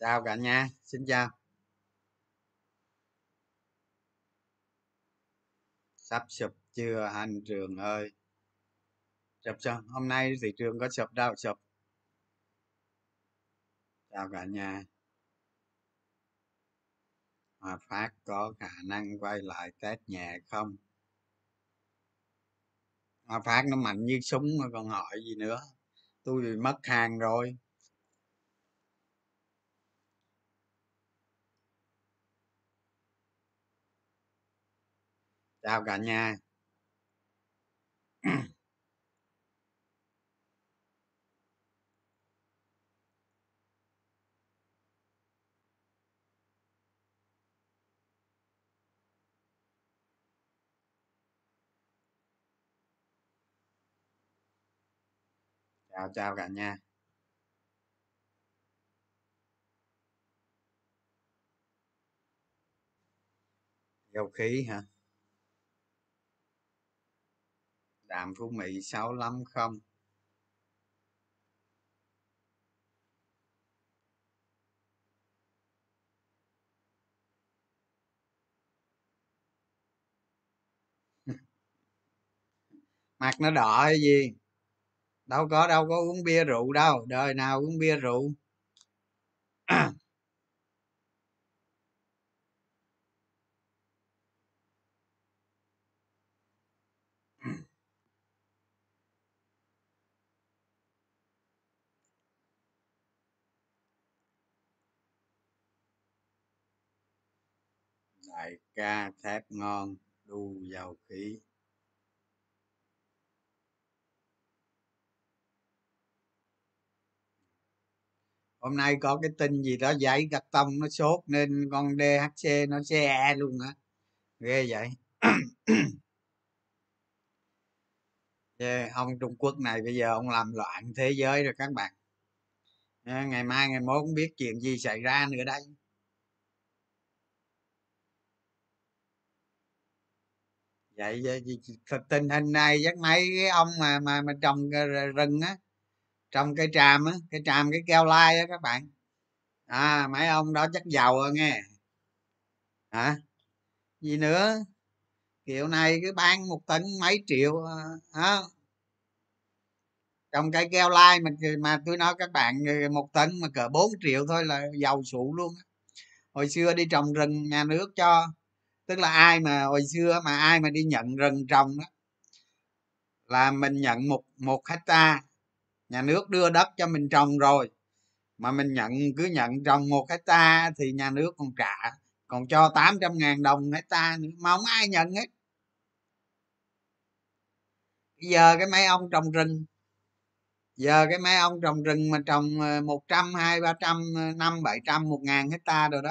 chào cả nhà, xin chào. Sắp sụp chưa anh trường ơi? Sụp sao? Hôm nay thị trường có sụp đâu, sụp. Chào cả nhà. Hòa Phát có khả năng quay lại test nhà không? Hòa Phát nó mạnh như súng mà còn hỏi gì nữa? Tôi bị mất hàng rồi. Chào cả nhà. Chào chào cả nhà. Dầu khí hả? Đàm phú mỹ sáu lắm không. Mặt nó đỏ hay gì? Đâu có đâu có uống bia rượu đâu. Đời nào uống bia rượu? đại ca thép ngon đu dầu khí. Hôm nay có cái tin gì đó giấy gạch tông nó sốt nên con dhc nó xe luôn á. Ghê vậy. Yeah, ông trung quốc này bây giờ ông làm loạn thế giới rồi các bạn. Ngày mai ngày mốt không biết chuyện gì xảy ra nữa đây. Vậy tình hình này chắc mấy cái ông mà mà mà trồng rừng á, trồng cây tràm á cây tràm cái keo lai á các bạn. À mấy ông đó chắc giàu rồi nghe. Hả? Gì nữa? Kiểu này cứ bán một tấn mấy triệu à, hả? Trồng cây keo lai mà mà tôi nói các bạn ừ, một tấn mà cỡ 4 triệu thôi là giàu sụ luôn hồi xưa đi trồng rừng nhà nước cho tức là ai mà hồi xưa mà ai mà đi nhận rừng trồng đó, là mình nhận một một hecta nhà nước đưa đất cho mình trồng rồi. Mà mình nhận, cứ nhận trồng một hecta thì nhà nước còn trả, còn cho 800 ngàn đồng hecta nữa, mà không ai nhận hết. Giờ cái mấy ông trồng rừng giờ cái mấy ông trồng rừng mà trồng ờ, một trăm, hai, ba trăm ờ, năm, bảy trăm, một ngàn hecta rồi đó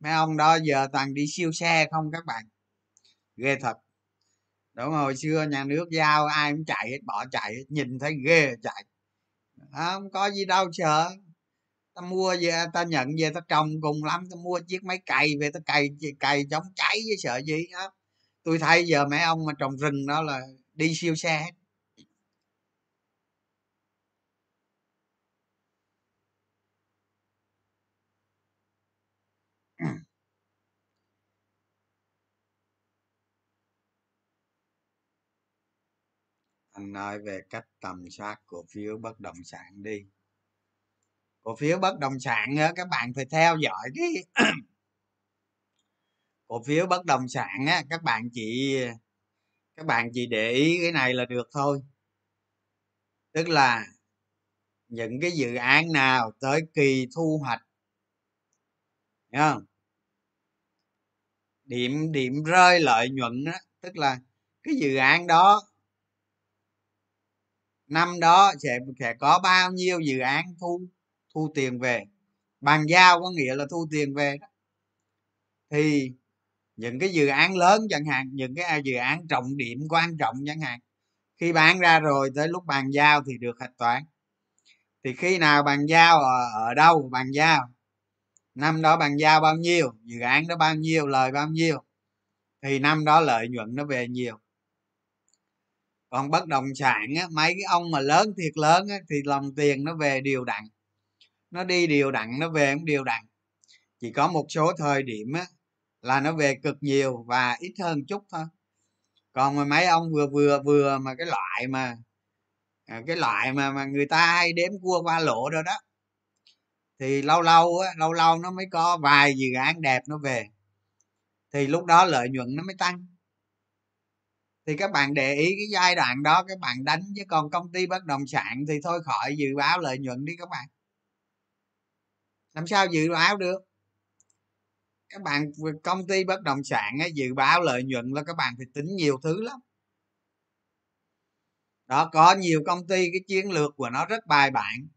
mấy ông đó giờ toàn đi siêu xe không các bạn. Ghê thật. Đúng hồi xưa nhà nước giao ai cũng chạy hết bỏ chạy nhìn thấy ghê chạy. À, không có gì đâu sợ. Ta mua về ta nhận về ta trồng cùng lắm ta mua chiếc máy cày về ta cày cày chống cháy với sợ gì đó tôi thấy giờ mấy ông mà trồng rừng đó là đi siêu xe hết. Anh nói về cách tầm soát cổ phiếu bất động sản đi. Cổ phiếu bất động sản á, các bạn phải theo dõi cái cổ phiếu bất động sản á, các bạn chỉ các bạn chỉ để ý cái này là được thôi. Tức là những cái dự án nào tới kỳ thu hoạch không? Điểm điểm rơi lợi nhuận á tức là cái dự án đó năm đó sẽ sẽ có bao nhiêu dự án thu thu tiền về? Bàn giao có nghĩa là thu tiền về đó. Thì những cái dự án lớn chẳng hạn những cái à, dự án trọng điểm quan trọng chẳng hạn khi bán ra rồi tới lúc bàn giao thì được hạch toán. Thì khi nào bàn giao ở, ở đâu bàn giao? Năm đó bàn giao bao nhiêu? Dự án đó bao nhiêu? Lời bao nhiêu? Thì năm đó lợi nhuận nó về nhiều còn bất động sản á mấy cái ông mà lớn thiệt lớn á, thì lòng tiền nó về đều đặn. Nó đi đều đặn nó về cũng đều đặn. Chỉ có một số thời điểm á, là nó về cực nhiều và ít hơn chút thôi. Còn mà mấy ông vừa vừa vừa mà cái loại mà à, cái loại mà mà người ta hay đếm cua qua lỗ rồi đó thì lâu lâu á lâu lâu nó mới có vài dự án đẹp nó về. Thì lúc đó lợi nhuận nó mới tăng thì các bạn để ý cái giai đoạn đó các bạn đánh chứ còn công ty bất động sản thì thôi khỏi dự báo lợi nhuận đi các bạn. Làm sao dự báo được? Các bạn công ty bất động sản ấy, dự báo lợi nhuận là các bạn phải tính nhiều thứ lắm. Đó có nhiều công ty cái chiến lược của nó rất bài bản.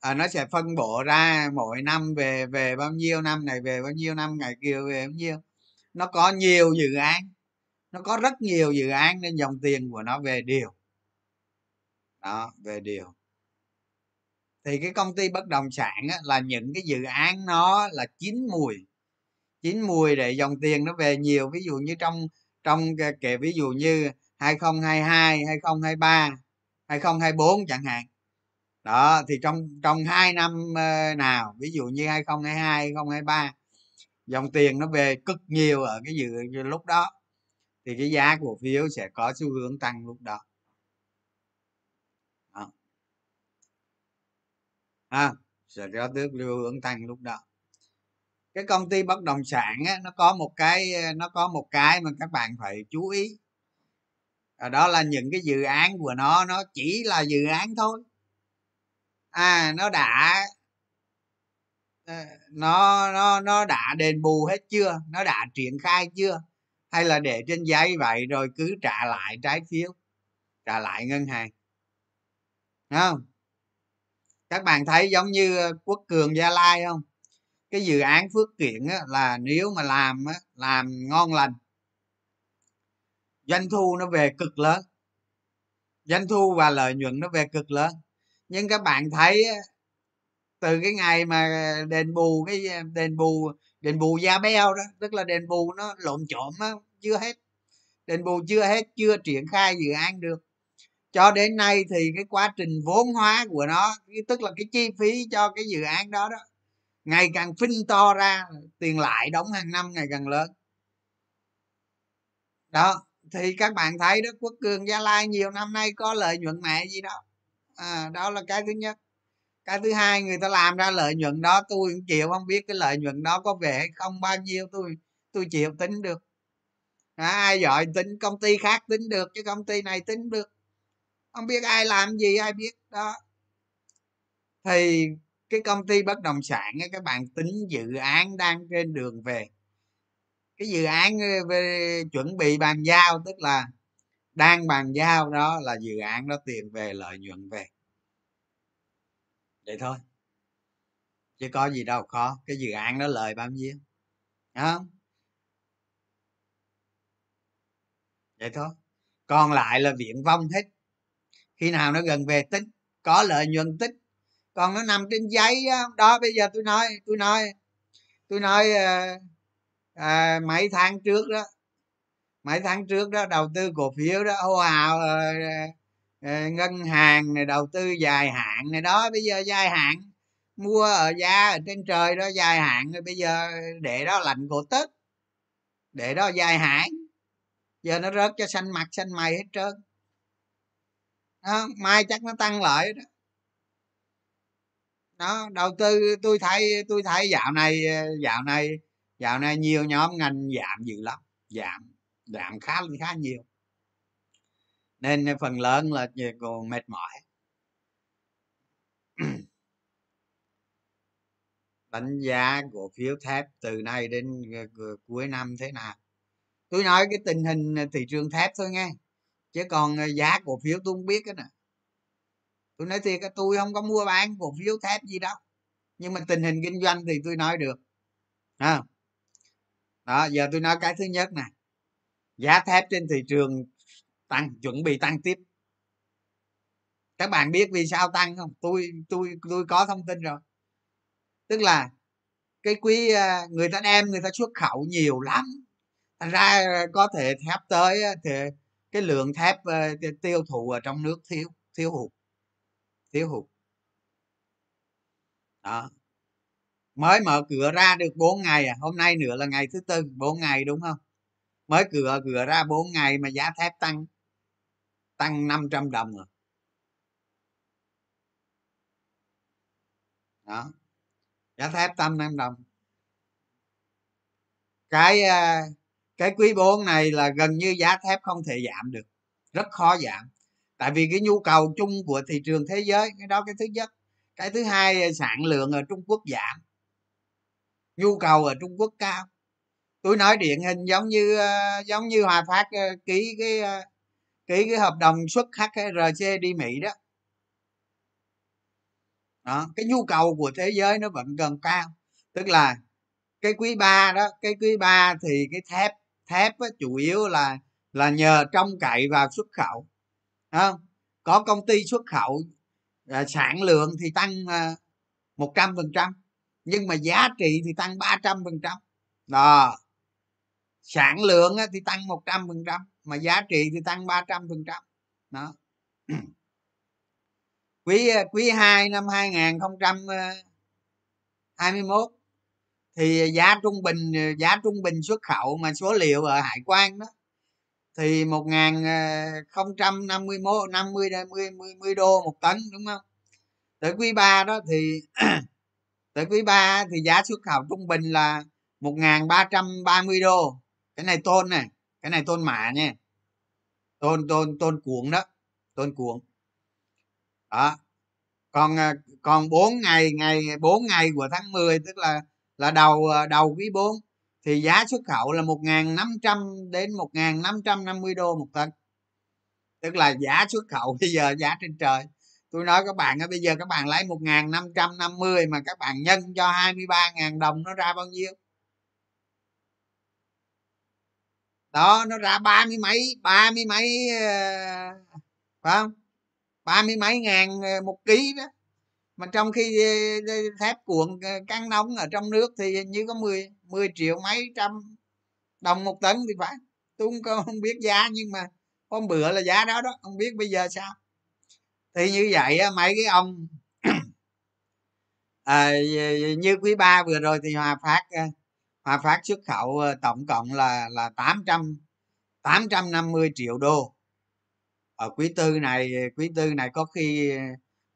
À, nó sẽ phân bổ ra mỗi năm về về bao nhiêu năm này về bao nhiêu năm ngày kia về bao nhiêu. Nó có nhiều dự án nó có rất nhiều dự án nên dòng tiền của nó về điều. Đó về điều. Thì cái công ty bất động sản á, là những cái dự án nó là chín mùi. Chín mùi để dòng tiền nó về nhiều. Ví dụ như trong trong kể ví dụ như 2022 2023 2024 chẳng hạn. Đó thì trong trong hai năm ờ, nào ví dụ như 2022 2023 dòng tiền nó về cực nhiều ở cái dự lúc đó thì cái giá cổ phiếu sẽ có xu hướng tăng lúc đó, đó. À, sẽ có tước xu hướng tăng lúc đó. Cái công ty bất động sản á, nó có một cái ờ, nó có một cái mà các bạn phải chú ý. À, đó là những cái dự án của nó nó chỉ là dự án thôi. À nó đã ờ, nó nó nó đã đền bù hết chưa? Nó đã triển khai chưa? Hay là để trên giấy vậy rồi cứ trả lại trái phiếu trả lại ngân hàng. Đúng không? Các bạn thấy giống như ờ, quốc cường gia lai không? Cái dự án phước kiện á, là nếu mà làm á, làm ngon lành doanh thu nó về cực lớn doanh thu và lợi nhuận nó về cực lớn. Nhưng các bạn thấy từ cái ngày mà đền bù cái ờ, đền bù đền bù da beo đó tức là đền bù nó lộn trộm á chưa hết. Đền bù chưa hết chưa triển khai dự án được. Cho đến nay thì cái quá trình vốn hóa của nó tức là cái chi phí cho cái dự án đó đó ngày càng phinh to ra tiền lại đóng hàng năm ngày càng lớn. Đó thì các bạn thấy đó quốc cường gia lai nhiều năm nay có lợi nhuận mẹ gì đó. À, đó là cái thứ nhất. Cái thứ hai người ta làm ra lợi nhuận đó tôi cũng chịu không biết cái lợi nhuận đó có về hay không bao nhiêu tôi tôi chịu tính được à, ai giỏi tính công ty khác tính được chứ công ty này tính được. Không biết ai làm gì ai biết. Đó. Thì cái công ty bất động sản các bạn tính dự án đang trên đường về. Cái dự án ờ, về chuẩn bị bàn giao tức là đang bàn giao đó là dự án đó tiền về lợi nhuận về. Vậy thôi. Chứ có gì đâu khó. Cái dự án đó lời bao nhiêu? Không vậy thôi. Còn lại là viện vong hết. Khi nào nó gần về tích có lợi nhuận tích còn nó nằm trên giấy đó bây giờ tôi nói tôi nói tôi nói à, à, mấy tháng trước đó mấy tháng trước đó đầu tư cổ phiếu đó hô hào à, à, ngân hàng này đầu tư dài hạn này đó bây giờ dài hạn mua ở giá ở trên trời đó dài hạn rồi bây giờ để đó lạnh cổ tết để đó dài hạn giờ nó rớt cho xanh mặt xanh mày hết trơn. Đó, mai chắc nó tăng lại đó. Đó đầu tư tôi thấy tôi thấy dạo này dạo này dạo này nhiều nhóm ngành giảm dữ lắm giảm giảm khá khá nhiều. Nên phần lớn là còn mệt mỏi. Đánh giá cổ phiếu thép từ nay đến ờ, cuối năm thế nào? Tôi nói cái tình hình thị trường thép thôi nghe. Chứ còn ờ, giá cổ phiếu tôi không biết cái nè. Tôi nói thiệt tôi không có mua bán cổ phiếu thép gì đâu. Nhưng mà tình hình kinh doanh thì tôi nói được. À. đó, giờ tôi nói cái thứ nhất nè. Giá thép trên thị trường tăng, chuẩn bị tăng tiếp. Các bạn biết vì sao tăng không? Tôi tôi tôi có thông tin rồi. Tức là cái quý ờ, người ta đem, người ta xuất khẩu nhiều lắm thành ra ờ, có thể thép tới thì cái lượng thép ờ, tiêu thụ ở trong nước thiếu thiếu hụt thiếu hụt. Đó. Mới mở cửa ra được 4 ngày à hôm nay nữa là ngày thứ tư 4 ngày đúng không? Mới cửa cửa ra 4 ngày mà giá thép tăng tăng 500 đồng rồi đó. Giá thép tăng 5 đồng. Cái à, cái quý 4 này là gần như giá thép không thể giảm được, rất khó giảm. Tại vì cái nhu cầu chung của thị trường thế giới, cái đó cái thứ nhất. Cái thứ hai, sản lượng ở trung quốc giảm. Nhu cầu ở trung quốc cao. Tôi nói điển hình giống như ờ, giống như hòa phát ờ, ký cái ờ, ký cái hợp đồng xuất hrc đi mỹ đó. Đó, cái nhu cầu của thế giới nó vẫn gần cao. Tức là cái quý ba đó, cái quý ba thì cái thép thép á, chủ yếu là là nhờ trông cậy vào xuất khẩu. Không? Có công ty xuất khẩu à, sản lượng thì tăng à, một trăm phần trăm nhưng mà giá trị thì tăng ba trăm phần trăm. Đó. Sản lượng thì tăng một trăm phần trăm mà giá trị thì tăng ba trăm phần trăm. Đó. Quý à, quý hai năm hai nghìn à, hai mươi mốt thì à, giá trung bình à, giá trung bình xuất khẩu mà số liệu ở hải quan đó, thì một ngàn à, không trăm năm mươi mốt, năm mươi mươi đô một tấn, đúng không? Tới quý ba đó thì tới quý ba thì giá xuất khẩu trung bình là một ngàn ba trăm ba mươi đô. Cái này tôn này cái này tôn mã nha. Tôn tôn tôn cuộn đó, tôn cuộn. Đó. Còn còn 4 ngày ngày 4 ngày của tháng 10 tức là là đầu ờ, đầu quý 4 thì giá xuất khẩu là 1.500 đến 1.550 đô một tấn. Tức là giá xuất khẩu bây giờ, giá trên trời. Tôi nói các bạn bây giờ các bạn lấy 1.550 mà các bạn nhân cho 23.000 đồng, nó ra bao nhiêu? Đó, nó ra ba mươi mấy, ba mươi mấy ờ, phải không? Ba mươi mấy ngàn ờ, một ký đó mà trong khi ờ, ờ, thép cuộn ờ, căng nóng ở trong nước thì như có 10 10 triệu mấy trăm đồng một tấn thì phải. Tôi không, không biết giá nhưng mà hôm bữa là giá đó đó không biết bây giờ sao. Thì như vậy mấy cái ông à, như quý ba vừa rồi thì hòa phát hòa phát xuất khẩu tổng cộng là là tám trăm tám trăm năm mươi triệu đô. Ở quý tư này quý tư này có khi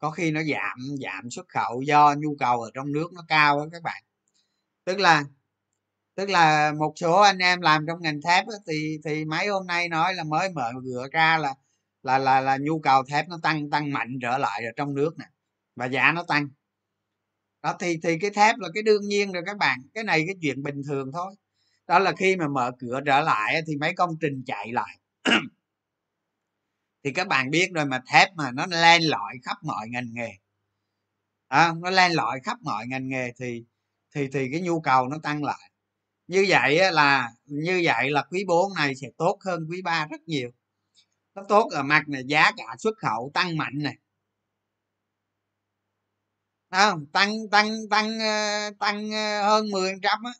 có khi nó giảm giảm xuất khẩu do nhu cầu ở trong nước nó cao đó các bạn. Tức là tức là một số anh em làm trong ngành thép đó, thì thì mấy hôm nay nói là mới mở cửa ra là là là là nhu cầu thép nó tăng tăng mạnh trở lại ở trong nước nè và giá nó tăng. Đó thì thì cái thép là cái đương nhiên rồi các bạn cái này cái chuyện bình thường thôi. Đó là khi mà mở cửa trở lại thì mấy công trình chạy lại thì các bạn biết rồi mà thép mà nó len lỏi khắp mọi ngành nghề. À, nó len lỏi khắp mọi ngành nghề thì thì thì cái nhu cầu nó tăng lại. Như vậy là như vậy là quý 4 này sẽ tốt hơn quý 3 rất nhiều. Nó tốt ở mặt này giá cả xuất khẩu tăng mạnh này. À, tăng tăng tăng ờ, tăng ờ, hơn 10 trăm á.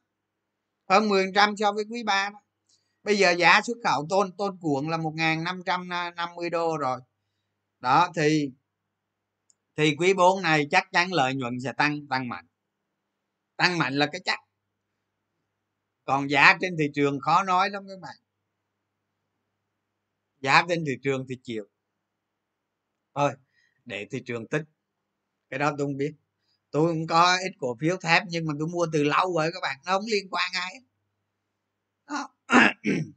Hơn 10 trăm so với quý 3 đó bây giờ giá xuất khẩu tôn tôn cuộn là 1.550 đô rồi. Đó, thì thì quý 4 này chắc chắn lợi nhuận sẽ tăng tăng mạnh. Tăng mạnh là cái chắc. Còn giá trên thị trường khó nói lắm các bạn. Giá trên thị trường thì chịu. Thôi, để thị trường tích cái đó tôi không biết. Tôi cũng có ít cổ phiếu thép nhưng mà tôi mua từ lâu rồi các bạn, nó không liên quan ai đó.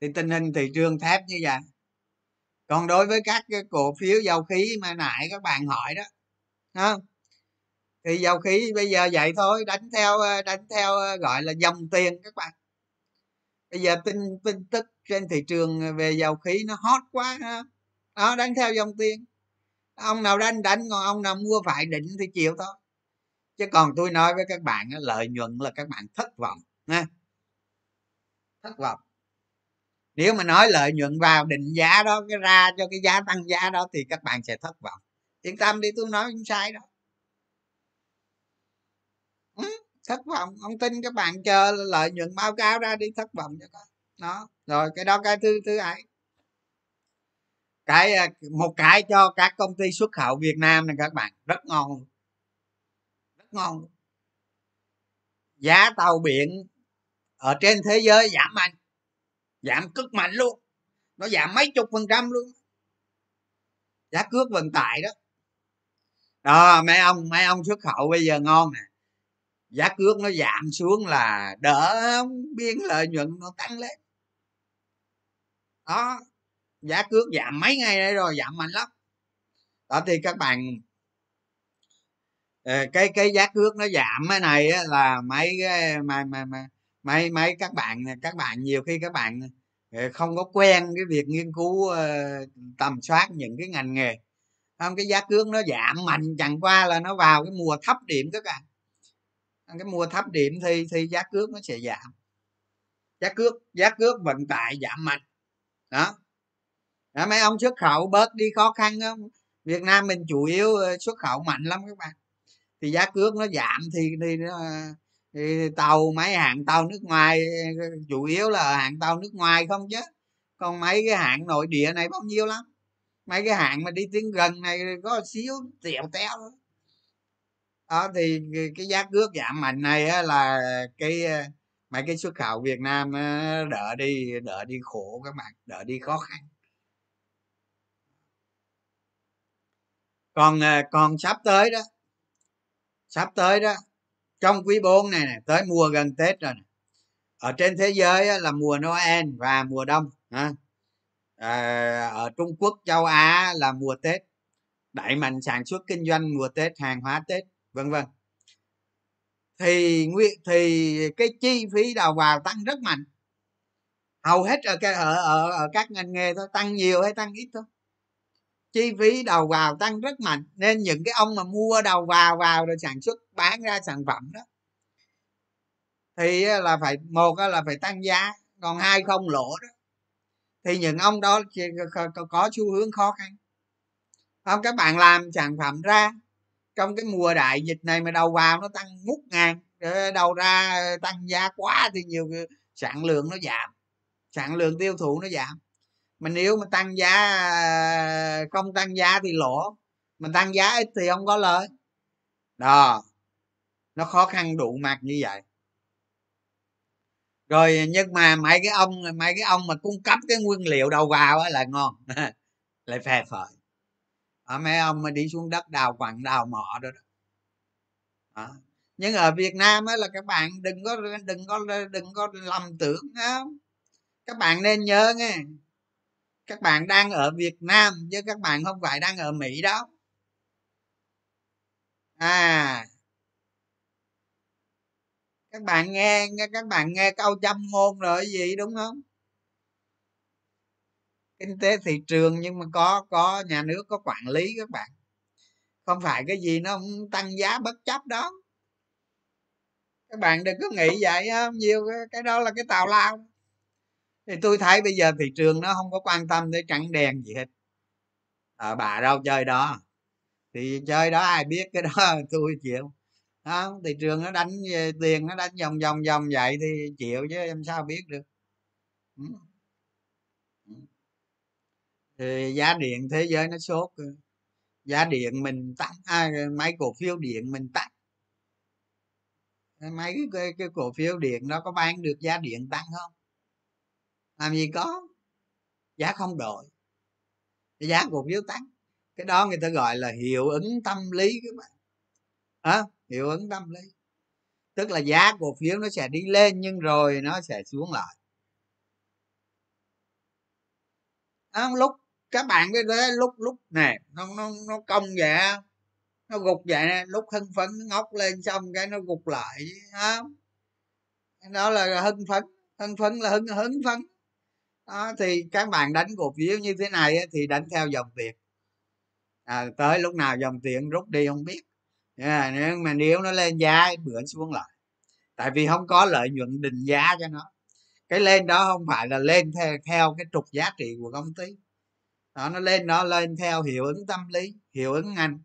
thì tình hình thị trường thép như vậy. Còn đối với các cái cổ phiếu dầu khí mà nãy các bạn hỏi đó không thì dầu khí bây giờ vậy thôi, đánh theo ờ, đánh theo ờ, gọi là dòng tiền các bạn. Bây giờ tin tin tức trên thị trường về dầu khí nó hot quá đó, đánh theo dòng tiền. Ông nào đánh đánh, còn ông nào mua phải định thì chịu thôi. Chứ còn tôi nói với các bạn lợi nhuận là các bạn thất vọng, ha? Thất vọng. Nếu mà nói lợi nhuận vào định giá đó cái ra cho cái giá tăng giá đó thì các bạn sẽ thất vọng. Yên tâm đi tôi nói không sai đâu. Ừ, thất vọng. Ông tin các bạn chờ lợi nhuận báo cáo ra đi thất vọng cho con. Đó rồi cái đó cái thứ thứ ấy. Cái à, một cái cho các công ty xuất khẩu Việt Nam này các bạn rất ngon rất ngon giá tàu biển ở trên thế giới giảm mạnh, giảm cực mạnh luôn. Nó giảm mấy chục phần trăm luôn. Giá cước vận tải đó. Đó, mấy ông mấy ông xuất khẩu bây giờ ngon nè. Giá cước nó giảm xuống là đỡ không biên lợi nhuận nó tăng lên. Đó, giá cước giảm mấy ngày đây rồi, giảm mạnh lắm. Đó, thì các bạn ờ, cái cái giá cước nó giảm cái này là mấy cái, mà mà mà mấy mấy các bạn các bạn nhiều khi các bạn ờ, không có quen cái việc nghiên cứu ờ, tầm soát những cái ngành nghề. Không cái giá cước nó giảm mạnh chẳng qua là nó vào cái mùa thấp điểm các bạn. Cái mùa thấp điểm thì thì giá cước nó sẽ giảm. Giá cước giá cước vận tải giảm mạnh. Đó. Đó, mấy ông xuất khẩu bớt đi khó khăn đó. việt nam mình chủ yếu ờ, xuất khẩu mạnh lắm các bạn. Thì giá cước nó giảm thì thì, thì tàu, mấy hãng tàu nước ngoài ờ, ờ, chủ yếu là hãng tàu nước ngoài không chứ. Còn mấy cái hãng nội địa này bao nhiêu lắm. Mấy cái hãng mà đi tiếng gần này có xíu tèo téo đó, thì cái giá cước giảm mạnh này là cái ờ, mấy cái xuất khẩu việt nam đỡ đi đỡ đi khổ các bạn, đỡ đi khó khăn. Còn còn sắp tới đó, sắp tới đó trong quý 4 này này tới mùa gần tết rồi này. ở trên thế giới là mùa noel và mùa đông ha. À, ở trung quốc châu á là mùa tết đẩy mạnh sản xuất kinh doanh mùa tết hàng hóa tết vân vân thì thì cái chi phí đầu vào tăng rất mạnh hầu hết ở cái ở, ở, ở các ngành nghề thôi tăng nhiều hay tăng ít thôi chi phí đầu vào tăng rất mạnh, nên những cái ông mà mua đầu vào vào rồi sản xuất, bán ra sản phẩm đó, thì là phải, một là phải tăng giá, còn hai không lỗ đó, thì những ông đó có xu hướng khó khăn. Không, các bạn làm sản phẩm ra, trong cái mùa đại dịch này mà đầu vào nó tăng ngút ngàn ờ, đầu ra tăng giá quá thì nhiều sản lượng nó giảm, sản lượng tiêu thụ nó giảm mà nếu mà tăng giá à, không tăng giá thì lỗ. Mà tăng giá ít thì không có lợi. Đó. Nó khó khăn đủ mặt như vậy. Rồi nhưng mà mấy cái ông mấy cái ông mà cung cấp cái nguyên liệu đầu vào á là ngon. Lại phè phởi ở mấy ông mà đi xuống đất đào quặng đào mỏ đó, đó. nhưng ở việt nam á là các bạn đừng có đừng có đừng có lầm tưởng á các bạn nên nhớ nghe các bạn đang ở việt nam, chứ các bạn không phải đang ở mỹ đó. À. Các bạn nghe các bạn nghe câu châm ngôn rồi gì, đúng không? Kinh tế thị trường nhưng mà có có nhà nước có quản lý các bạn. Không phải cái gì nó cũng tăng giá bất chấp đó. Các bạn đừng có nghĩ vậy, không? Nhiều cái đó là cái tào lao thì tôi thấy bây giờ thị trường nó không có quan tâm tới trắng đen gì hết. À, bà đâu chơi đó. Thì chơi đó ai biết cái đó tôi chịu. Đó, thị trường nó đánh ờ, tiền nó đánh vòng vòng vòng vậy thì chịu chứ em sao biết được. Thì giá điện thế giới nó sốt giá điện mình tăng à, mấy cổ phiếu điện mình tăng mấy cái, cái cổ phiếu điện nó có bán được giá điện tăng không? Làm gì có. Giá không đổi. Giá cổ phiếu tăng. Cái đó người ta gọi là hiệu ứng tâm lý các bạn. À, hiệu ứng tâm lý. Tức là giá cổ phiếu nó sẽ đi lên nhưng rồi nó sẽ xuống lại. À, lúc các bạn biết đấy lúc lúc nè nó nó nó cong vậy nó gục vậy nè lúc hưng phấn nó ngóc lên xong cái nó gục lại không đó là hưng phấn. Hưng phấn là hưng hứng phấn đó, thì các bạn đánh cổ phiếu như thế này thì đánh theo dòng tiền. À, tới lúc nào dòng tiền rút đi không biết. Yeah, nhưng mà nếu nó lên giá bữa xuống lại. Tại vì không có lợi nhuận định giá cho nó. Cái lên đó không phải là lên theo, theo cái trục giá trị của công ty. Đó nó lên nó lên theo hiệu ứng tâm lý hiệu ứng ngành.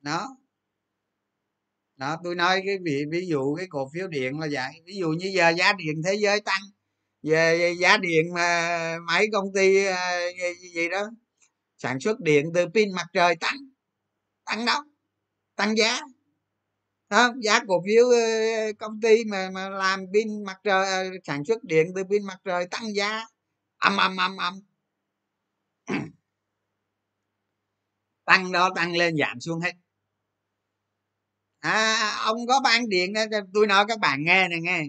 Đó. Đó tôi nói cái ví, ví dụ cái cổ phiếu điện là vậy. Ví dụ như giờ giá điện thế giới tăng về giá điện mà mấy công ty ờ, gì đó sản xuất điện từ pin mặt trời tăng tăng đâu tăng giá. Đó, giá cổ phiếu ờ, công ty mà mà làm pin mặt trời ờ, sản xuất điện từ pin mặt trời tăng giá âm âm âm âm. Tăng đó tăng lên giảm xuống hết. À ông có bán điện đó tôi nói các bạn nghe này nghe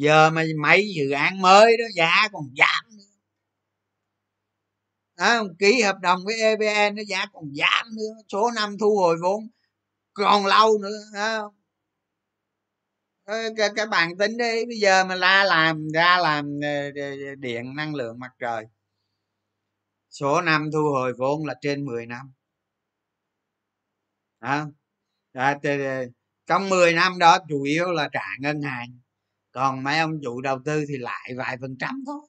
giờ mà mấy dự án mới đó giá còn giảm nữa. À, ký hợp đồng với evn nó giá còn giảm nữa số năm thu hồi vốn còn lâu nữa à, các, các bạn tính đi bây giờ mà la làm ra làm ờ, điện năng lượng mặt trời. Số năm thu hồi vốn là trên 10 năm. À, trong 10 năm đó chủ yếu là trả ngân hàng còn mấy ông chủ đầu tư thì lại vài phần trăm thôi.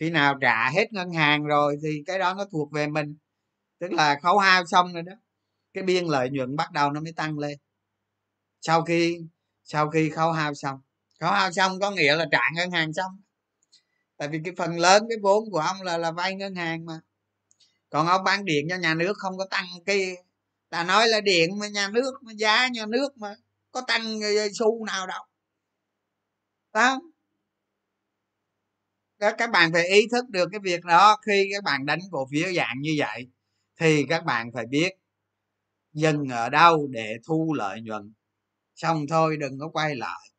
Khi nào trả hết ngân hàng rồi thì cái đó nó thuộc về mình. Tức là khấu hao xong rồi đó, cái biên lợi nhuận bắt đầu nó mới tăng lên. Sau khi sau khi khấu hao xong. Khấu hao xong có nghĩa là trả ngân hàng xong. Tại vì cái phần lớn cái vốn của ông là là vay ngân hàng mà. Còn ông bán điện cho nhà nước không có tăng cái, ta nói là điện mà nhà nước mà, giá nhà nước mà có tăng ờ, xu nào đâu đó, các các bạn phải ý thức được cái việc đó. Khi các bạn đánh cổ phiếu dạng như vậy, thì các bạn phải biết dừng ở đâu để thu lợi nhuận. Xong thôi, đừng có quay lại.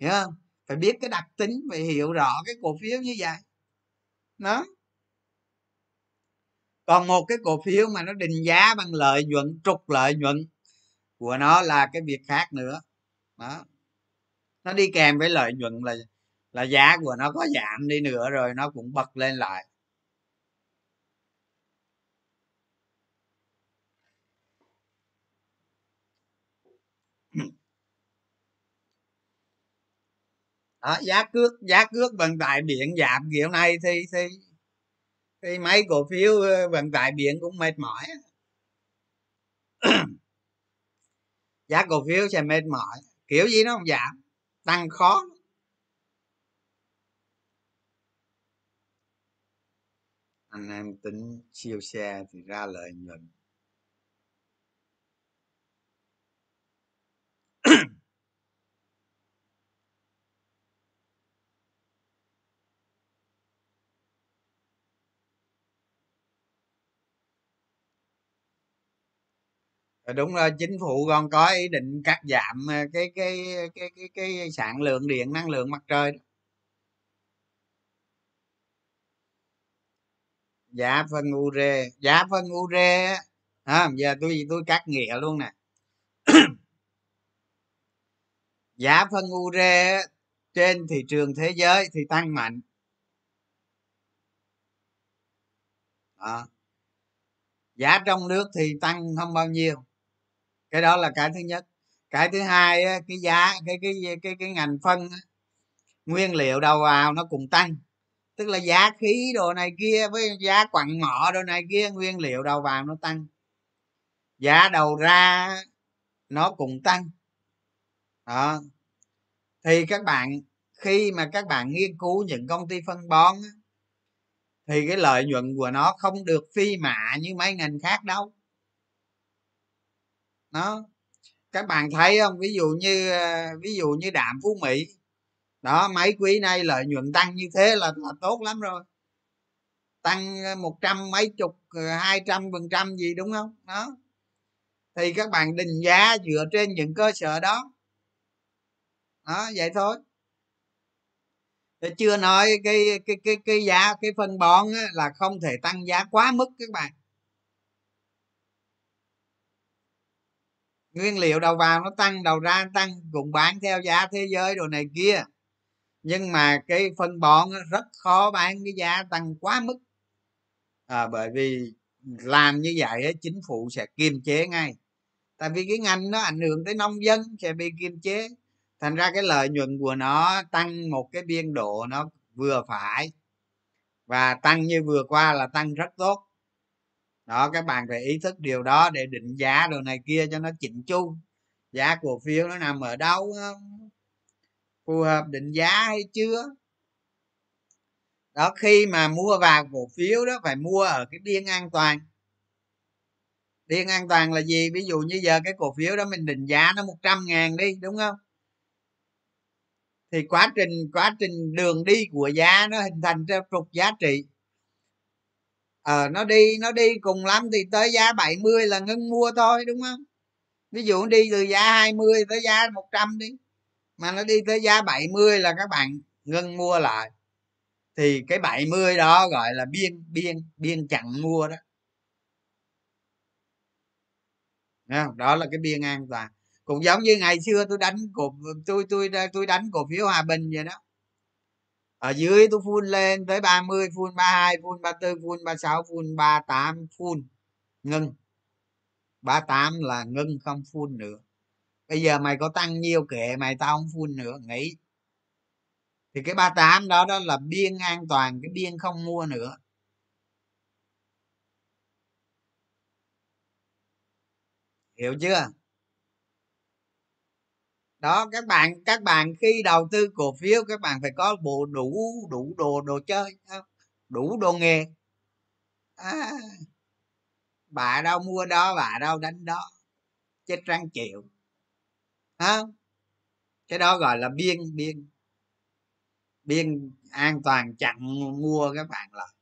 Hiểu không? Phải biết cái đặc tính, phải hiểu rõ cái cổ phiếu như vậy. Nó còn một cái cổ phiếu mà nó định giá bằng lợi nhuận, trục lợi nhuận của nó là cái việc khác nữa. Đó nó đi kèm với lợi nhuận là là giá của nó có giảm đi nữa rồi nó cũng bật lên lại. Đó, giá cước giá cước vận tải biển giảm kiểu này thì thì thì mấy cổ phiếu ờ, vận tải biển cũng mệt mỏi giá cổ phiếu sẽ mệt mỏi kiểu gì nó không giảm tăng khó. Anh em tính siêu xe thì ra lợi nhuận. Ờ, đúng rồi chính phủ còn có ý định cắt giảm ờ, cái cái cái cái cái sản lượng điện năng lượng mặt trời đó. giá phân ure giá phân ure à, giờ tôi tôi cắt nghĩa luôn nè giá phân ure trên thị trường thế giới thì tăng mạnh à. giá trong nước thì tăng không bao nhiêu cái đó là cái thứ nhất. Cái thứ hai cái giá, cái cái cái cái ngành phân nguyên liệu đầu vào nó cũng tăng. Tức là giá khí đồ này kia với giá quặng mỏ đồ này kia, nguyên liệu đầu vào nó tăng. Giá đầu ra nó cũng tăng. Đó. Thì các bạn, khi mà các bạn nghiên cứu những công ty phân bón thì cái lợi nhuận của nó không được phi mạ như mấy ngành khác đâu đó. Các bạn thấy không? Ví dụ như ờ, ví dụ như đạm phú mỹ. Đó mấy quý nay lợi nhuận tăng như thế là, là tốt lắm rồi. Tăng ờ, một trăm mấy chục ờ, hai trăm phần trăm gì đúng không? Đó. Thì các bạn định giá dựa trên những cơ sở đó. Đó vậy thôi. Thì chưa nói cái cái cái cái giá cái phân bón là không thể tăng giá quá mức các bạn. Nguyên liệu đầu vào nó tăng đầu ra tăng cũng bán theo giá thế giới đồ này kia. Nhưng mà cái phân bón rất khó bán cái giá tăng quá mức. À, bởi vì làm như vậy ấy, chính phủ sẽ kiềm chế ngay. Tại vì cái ngành nó ảnh hưởng tới nông dân sẽ bị kiềm chế. Thành ra cái lợi nhuận của nó tăng một cái biên độ nó vừa phải. Và tăng như vừa qua là tăng rất tốt đó các bạn phải ý thức điều đó để định giá đồ này kia cho nó chỉnh chu. Giá cổ phiếu nó nằm ở đâu ờ, phù hợp định giá hay chưa? Đó, khi mà mua vào cổ phiếu đó, phải mua ở cái biên an toàn. Biên an toàn là gì? Ví dụ như giờ cái cổ phiếu đó mình định giá nó 100 ngàn đi, đúng không? Thì quá trình quá trình đường đi của giá nó hình thành ra trục giá trị ờ nó đi nó đi cùng lắm thì tới giá 70 là ngưng mua thôi, đúng không? Ví dụ đi từ giá 20 tới giá 100 đi, mà nó đi tới giá 70 là các bạn ngưng mua lại. Thì cái 70 đó gọi là biên biên biên chặn mua đó. Không? đó là cái biên an toàn. Cũng giống như ngày xưa tôi đánh cổ tôi tôi tôi đánh cổ phiếu hòa bình vậy đó ở dưới tôi phun lên tới 30 phun 32 phun 34 phun 36 phun 38 phun. Ngưng. 38 là ngưng, không phun nữa. Bây giờ mày có tăng nhiều kệ, mày tao không phun nữa, nghỉ. Thì cái 38 đó đó là biên an toàn, cái biên không mua nữa. Hiểu chưa? Đó các bạn các bạn khi đầu tư cổ phiếu các bạn phải có bộ đủ đủ đồ đồ chơi đủ đồ nghề. À, bà đâu mua đó bà đâu đánh đó. Chết răng chịu. Hả cái đó gọi là biên biên biên an toàn chặn mua các bạn lại.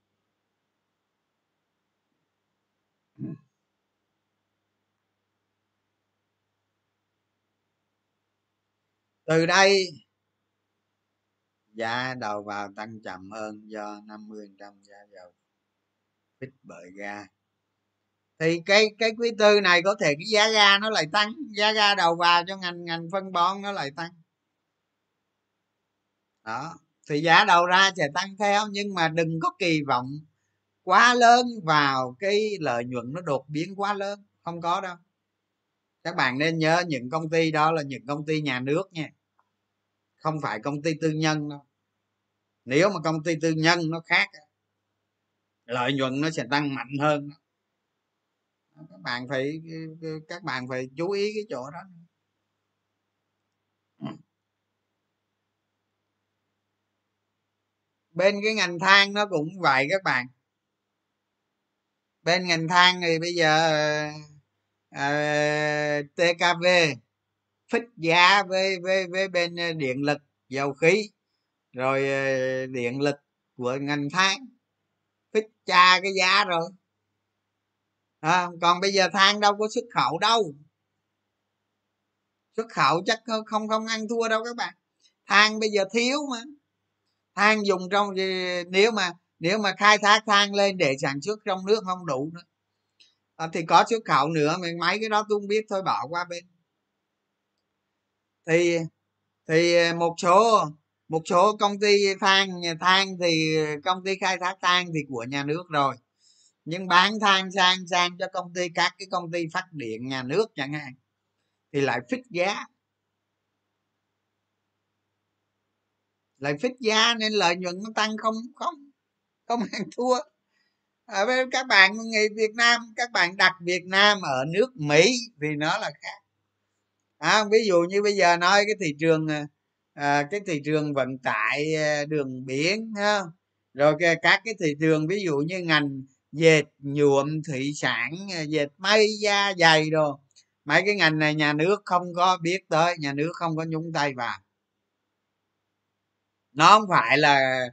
Từ đây, giá đầu vào tăng chậm hơn do 50 trăm giá dầu phích bởi ga. Thì cái cái quý tư này có thể cái giá ga nó lại tăng, giá ga đầu vào cho ngành ngành phân bón nó lại tăng. Đó, thì giá đầu ra sẽ tăng theo, nhưng mà đừng có kỳ vọng quá lớn vào cái lợi nhuận nó đột biến quá lớn, không có đâu các bạn nên nhớ những công ty đó là những công ty nhà nước nha. Không phải công ty tư nhân đâu. Nếu mà công ty tư nhân nó khác, lợi nhuận nó sẽ tăng mạnh hơn. Các bạn phải, các bạn phải chú ý cái chỗ đó. Bên cái ngành than nó cũng vậy các bạn. Bên ngành than thì bây giờ Ờ, à, tkv phích giá với với với bên ờ, điện lực dầu khí rồi ờ, điện lực của ngành than. Phích cha cái giá rồi. À, còn bây giờ than đâu có xuất khẩu đâu. Xuất khẩu chắc không không ăn thua đâu các bạn. Than bây giờ thiếu mà. Than dùng trong nếu mà nếu mà khai thác than lên để sản xuất trong nước không đủ nữa à, thì có xuất khẩu nữa mà mấy cái đó tôi không biết thôi bỏ qua bên. Thì thì à, một số một số công ty than than thì công ty khai thác than thì của nhà nước rồi. Nhưng bán than sang sang cho công ty các cái công ty phát điện nhà nước chẳng hạn thì lại phích giá. Lại phích giá nên lợi nhuận nó tăng không không không ăn thua ở bên các bạn người Việt Nam các bạn đặt Việt Nam ở nước Mỹ thì nó là khác. À, ví dụ như bây giờ nói cái thị trường à, à cái thị trường vận tải à, đường biển ha rồi các cái thị trường ví dụ như ngành dệt nhuộm thủy sản à, dệt may da dày đồ mấy cái ngành này nhà nước không có biết tới nhà nước không có nhúng tay vào. Nó không phải là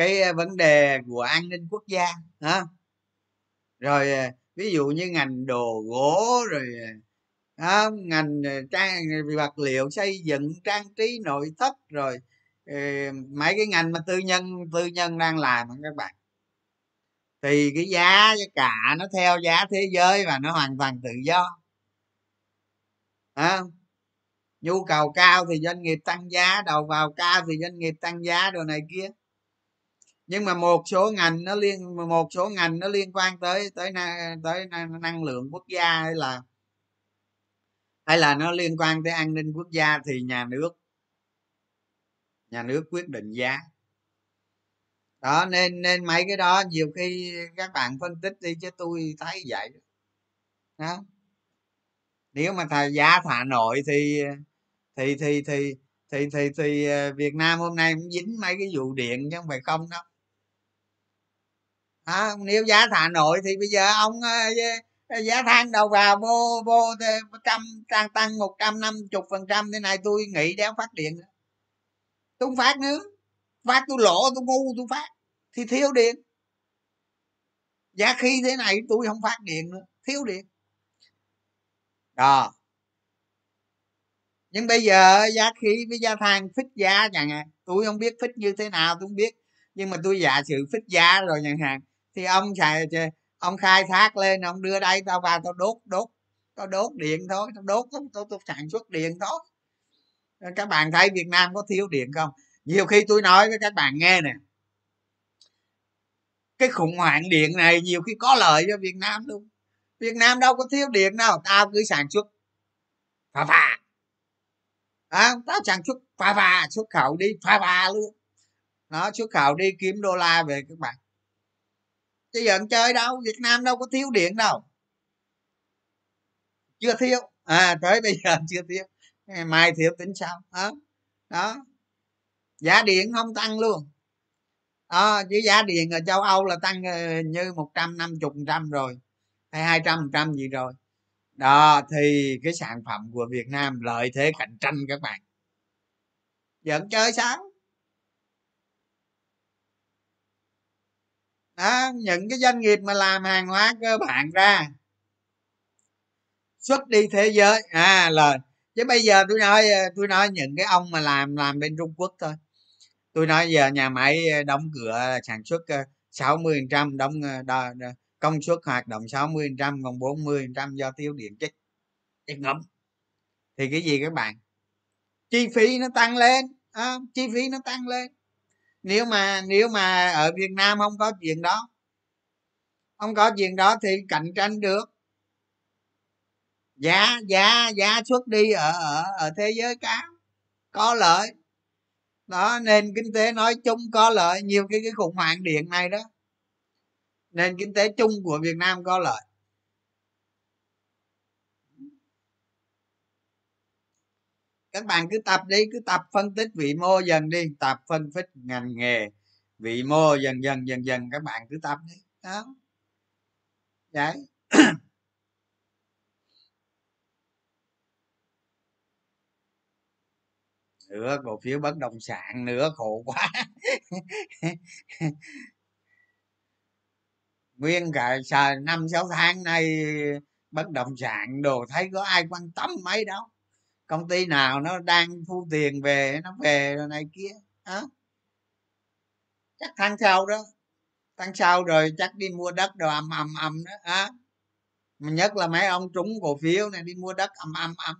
cái vấn đề của an ninh quốc gia hả? Rồi à, ví dụ như ngành đồ gỗ rồi à, ngành à, trang à, vật liệu xây dựng trang trí nội thất rồi ờ, mấy cái ngành mà tư nhân tư nhân đang làm các bạn. Thì cái giá cả nó theo giá thế giới và nó hoàn toàn tự do. À, nhu cầu cao thì doanh nghiệp tăng giá đầu vào cao thì doanh nghiệp tăng giá đồ này kia nhưng mà một số ngành nó liên một số ngành nó liên quan tới tới tới năng lượng quốc gia hay là hay là nó liên quan tới an ninh quốc gia thì nhà nước nhà nước quyết định giá. Đó, nên nên mấy cái đó nhiều khi các bạn phân tích đi chứ tôi thấy vậy. Đó. Nếu mà thà giá thả nội thì thì thì thì thì thì thì ờ, Việt Nam hôm nay cũng dính mấy cái vụ điện chứ không phải không đâu à, nếu giá thả nội thì bây giờ ông ờ, ờ, giá than đầu vào vô vô trăm tăng tăng một trăm năm chục phần trăm. Thế này tôi nghĩ đéo phát điện nữa. Tôi không phát nữa. Phát tôi lỗ tôi ngu tôi phát. Thì thiếu điện. Giá khí thế này tôi không phát điện nữa. Thiếu điện. Đó. Nhưng bây giờ giá khí với giá than phích giá chẳng hạn. Tôi không biết phích như thế nào tôi không biết. Nhưng mà tôi giả sử phích giá rồi chẳng hạn thì ông xài ông khai thác lên ông đưa đây tao vào tao đốt đốt tao đốt điện thôi tao đốt tao, tao, tao sản xuất điện thôi. Các bạn thấy việt nam có thiếu điện không? Nhiều khi tôi nói với các bạn nghe nè. Cái khủng hoảng điện này nhiều khi có lợi cho việt nam luôn. Việt nam đâu có thiếu điện đâu tao cứ sản xuất phà phà. À, tao sản xuất phà phà xuất khẩu đi phà phà luôn. Nó xuất khẩu đi kiếm đô la về các bạn chứ giờ chơi đâu việt nam đâu có thiếu điện đâu. Chưa thiếu. À tới bây giờ chưa thiếu. Mai thiếu tính sao? Đó. Đó. Giá điện không tăng luôn. Đó, chứ giá điện ở châu âu là tăng ờ, như một trăm năm chục trăm rồi hay hai trăm trăm gì rồi. Đó thì cái sản phẩm của việt nam lợi thế cạnh tranh các bạn. Vẫn chơi sao? À, những cái doanh nghiệp mà làm hàng hóa cơ bản ra. Xuất đi thế giới. À là chứ bây giờ tôi nói tôi nói những cái ông mà làm làm bên trung quốc thôi. Tôi nói giờ nhà máy đóng cửa sản xuất 60 ờ, trăm đóng ờ, đo, công suất hoạt động 60 trăm còn 40 trăm do tiêu điện chết chết ngấm. Thì cái gì các bạn? Chi phí nó tăng lên à, chi phí nó tăng lên nếu mà nếu mà ở việt nam không có chuyện đó, không có chuyện đó thì cạnh tranh được. Giá giá giá xuất đi ở ở ở thế giới cao có lợi. Đó, nền kinh tế nói chung có lợi, nhiều cái cái khủng hoảng điện này đó. Nền kinh tế chung của việt nam có lợi. Các bạn cứ tập đi, cứ tập phân tích vị mô dần đi, tập phân tích ngành nghề vị mô dần dần dần dần, các bạn cứ tập đi. Đó. Đấy. Nữa cổ phiếu bất động sản nữa khổ quá. Nguyên cả năm, sáu tháng nay bất động sản, đồ thấy có ai quan tâm mấy đâu công ty nào nó đang thu tiền về nó về rồi này kia hả? Chắc tháng sau đó tháng sau rồi chắc đi mua đất đồ ầm ầm ầm đó á mà nhất là mấy ông trúng cổ phiếu này đi mua đất ầm ầm ầm.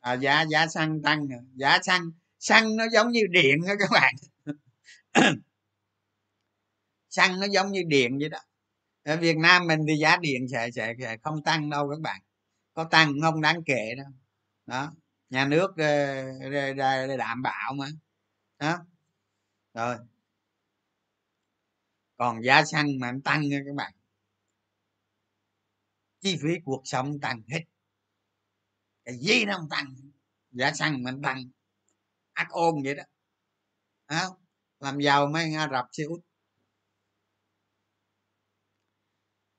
À, giá giá xăng tăng giá xăng xăng nó giống như điện đó các bạn. Xăng nó giống như điện vậy đó ở việt nam mình thì giá điện sẽ sẽ, sẽ không tăng đâu các bạn. Có tăng không đáng kể đâu. Đó nhà nước ờ, đảm bảo mà. Đó. Rồi. Còn giá xăng mà tăng nha các bạn. Chi phí cuộc sống tăng hết. Cái gì nó không tăng. Giá xăng mình tăng ác ôn vậy đó. À, làm giàu mấy nga rập xe út.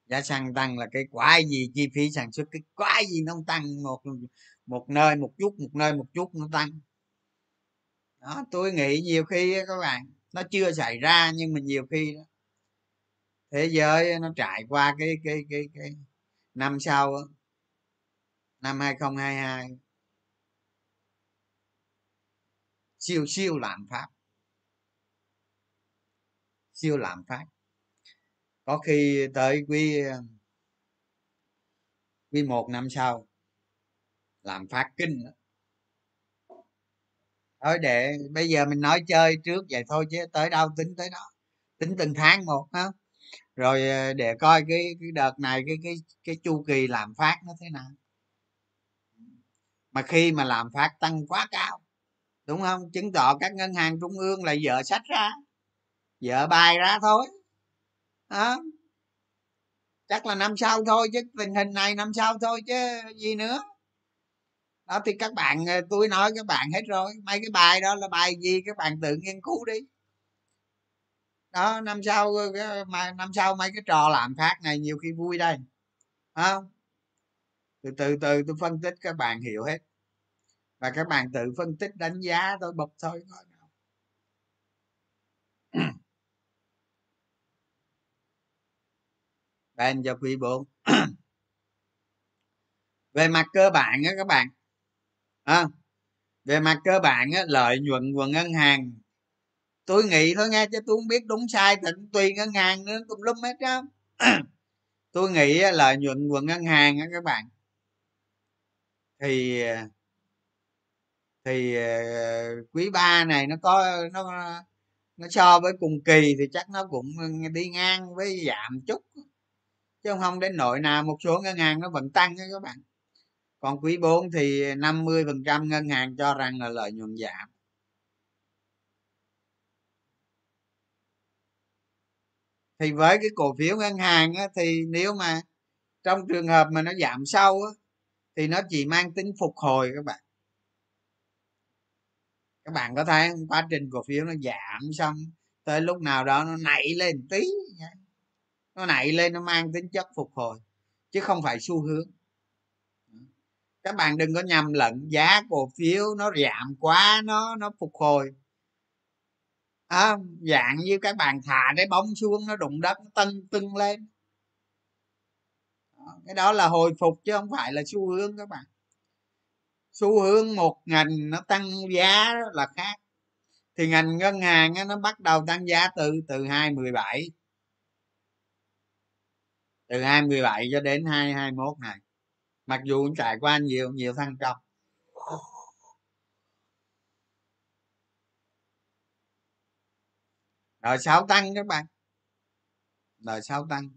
Giá xăng tăng là cái quái gì chi phí sản xuất cái quái gì nó không tăng một một nơi một chút một nơi một chút nó tăng. Đó tôi nghĩ nhiều khi các bạn nó chưa xảy ra nhưng mà nhiều khi đó, thế giới nó trải qua cái cái cái cái năm sau năm 2022 siêu siêu lạm phát. Siêu lạm phát có khi tới quý ờ, quý một năm sau, làm phát kinh đó. thôi để bây giờ mình nói chơi trước vậy thôi chứ tới đâu tính tới đó. Tính từng tháng một ha rồi ờ, để coi cái cái đợt này cái cái cái chu kỳ làm phát nó thế nào. Mà khi mà làm phát tăng quá cao, đúng không? Chứng tỏ các ngân hàng trung ương là vợ sách ra vợ bài ra thôi à, chắc là năm sau thôi chứ tình hình này năm sau thôi chứ gì nữa. Đó thì các bạn ờ, tôi nói các bạn hết rồi. Mấy cái bài đó là bài gì? Các bạn tự nghiên cứu đi. Đó năm sau ờ, ờ, mà năm sau mấy cái trò làm khác này nhiều khi vui đây. Không từ từ từ tôi phân tích các bạn hiểu hết. Và các bạn tự phân tích đánh giá tôi bật thôi. Ben cho quý bốn. Về mặt cơ bản á các bạn à, về mặt cơ bản á, lợi nhuận của ngân hàng. Tôi nghĩ thôi nghe chứ tôi không biết đúng sai thì tùy ngân hàng nữa cũng lum hết á tôi nghĩ á, lợi nhuận của ngân hàng á các bạn thì thì ờ, quý ba này nó có nó nó so với cùng kỳ thì chắc nó cũng đi ngang với giảm chút chứ không đến nội nào một số ngân hàng nó vẫn tăng các bạn. Còn quý 4 thì 50 phần trăm ngân hàng cho rằng là lợi nhuận giảm. Thì với cái cổ phiếu ngân hàng á, thì nếu mà trong trường hợp mà nó giảm sâu á, thì nó chỉ mang tính phục hồi các bạn. Các bạn có thấy quá trình cổ phiếu nó giảm xong tới lúc nào đó nó nảy lên tí nó nảy lên nó mang tính chất phục hồi chứ không phải xu hướng. Các bạn đừng có nhầm lẫn giá cổ phiếu nó giảm quá nó nó phục hồi. À, dạng như các bạn thả cái bóng xuống nó đụng đất nó tân tưng lên. Cái đó là hồi phục chứ không phải là xu hướng các bạn. Xu hướng một ngành nó tăng giá là khác. Thì ngành ngân hàng nó bắt đầu tăng giá từ từ hai mười bảy từ hai mười bảy cho đến hai hai mốt này. Mặc dù cũng trải qua nhiều nhiều thăng trầm. Rồi sáu tăng các bạn. Rồi sáu tăng.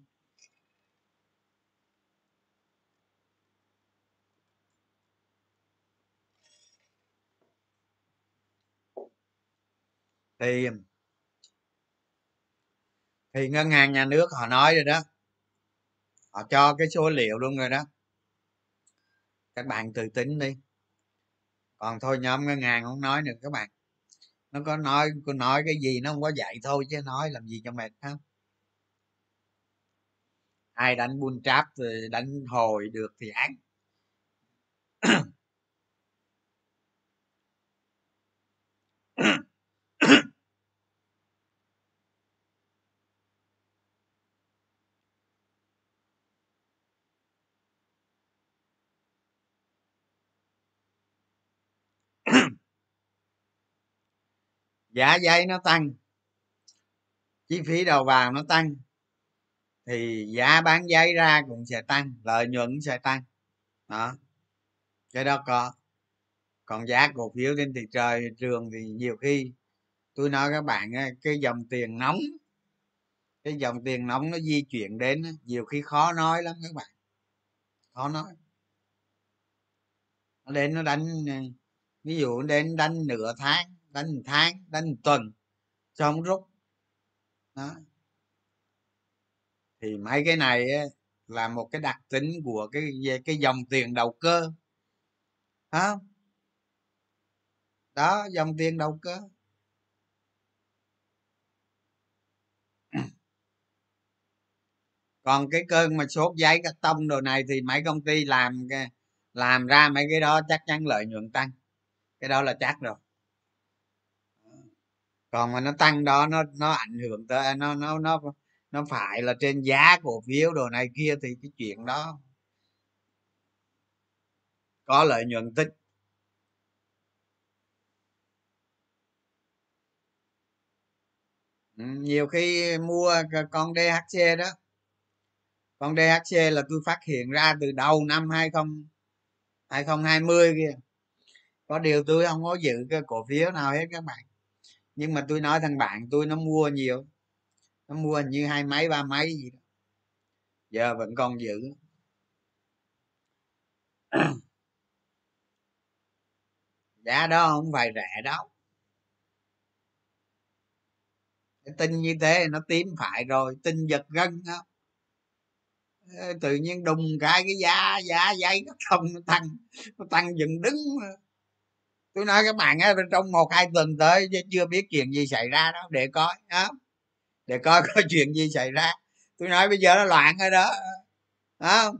Thì thì ngân hàng nhà nước họ nói rồi đó họ cho cái số liệu luôn rồi đó. Các bạn tự tính đi. Còn thôi nhóm ngân hàng không nói nữa các bạn. Nó có nói có nói cái gì nó không có dạy thôi chứ nói làm gì cho mệt không ai đánh bull trap rồi đánh hồi được thì ăn. giá giấy nó tăng, chi phí đầu vào nó tăng, thì giá bán giấy ra cũng sẽ tăng, lợi nhuận sẽ tăng. Đó, cái đó có. Còn giá cổ phiếu trên thị trời, trường thì nhiều khi tôi nói các bạn cái dòng tiền nóng, cái dòng tiền nóng nó di chuyển đến nhiều khi khó nói lắm các bạn. Khó nói. Nó đến nó đánh, ví dụ đến đánh nửa tháng đánh một tháng, đánh một tuần cho không rút. Đó. Thì mấy cái này là một cái đặc tính của cái cái dòng tiền đầu cơ. Hả đó, dòng tiền đầu cơ. Còn cái cơn mà sốt giấy cắt tông đồ này thì mấy công ty làm làm ra mấy cái đó chắc chắn lợi nhuận tăng. Cái đó là chắc rồi còn mà nó tăng đó, nó nó ảnh hưởng tới, nó nó nó nó phải là trên giá cổ phiếu đồ này kia thì cái chuyện đó có lợi nhuận tích. Ừ, nhiều khi mua con DHC đó. Con DHC là tôi phát hiện ra từ đầu năm 20 2020 kia. Có điều tôi không có giữ cái cổ phiếu nào hết các bạn nhưng mà tôi nói thằng bạn tôi nó mua nhiều, nó mua như hai mấy, ba mấy gì đó. Giờ vẫn còn giữ. Giá đó không phải rẻ đâu. Cái tin như thế nó tím phải rồi, tin giật gân đó. Ờ, tự nhiên đùng cái cái giá giá giấy nó không, nó tăng nó tăng dừng đứng tôi nói các bạn á trong một, hai tuần tới chưa biết chuyện gì xảy ra đó để coi đó để coi có chuyện gì xảy ra. Tôi nói bây giờ nó loạn rồi đó không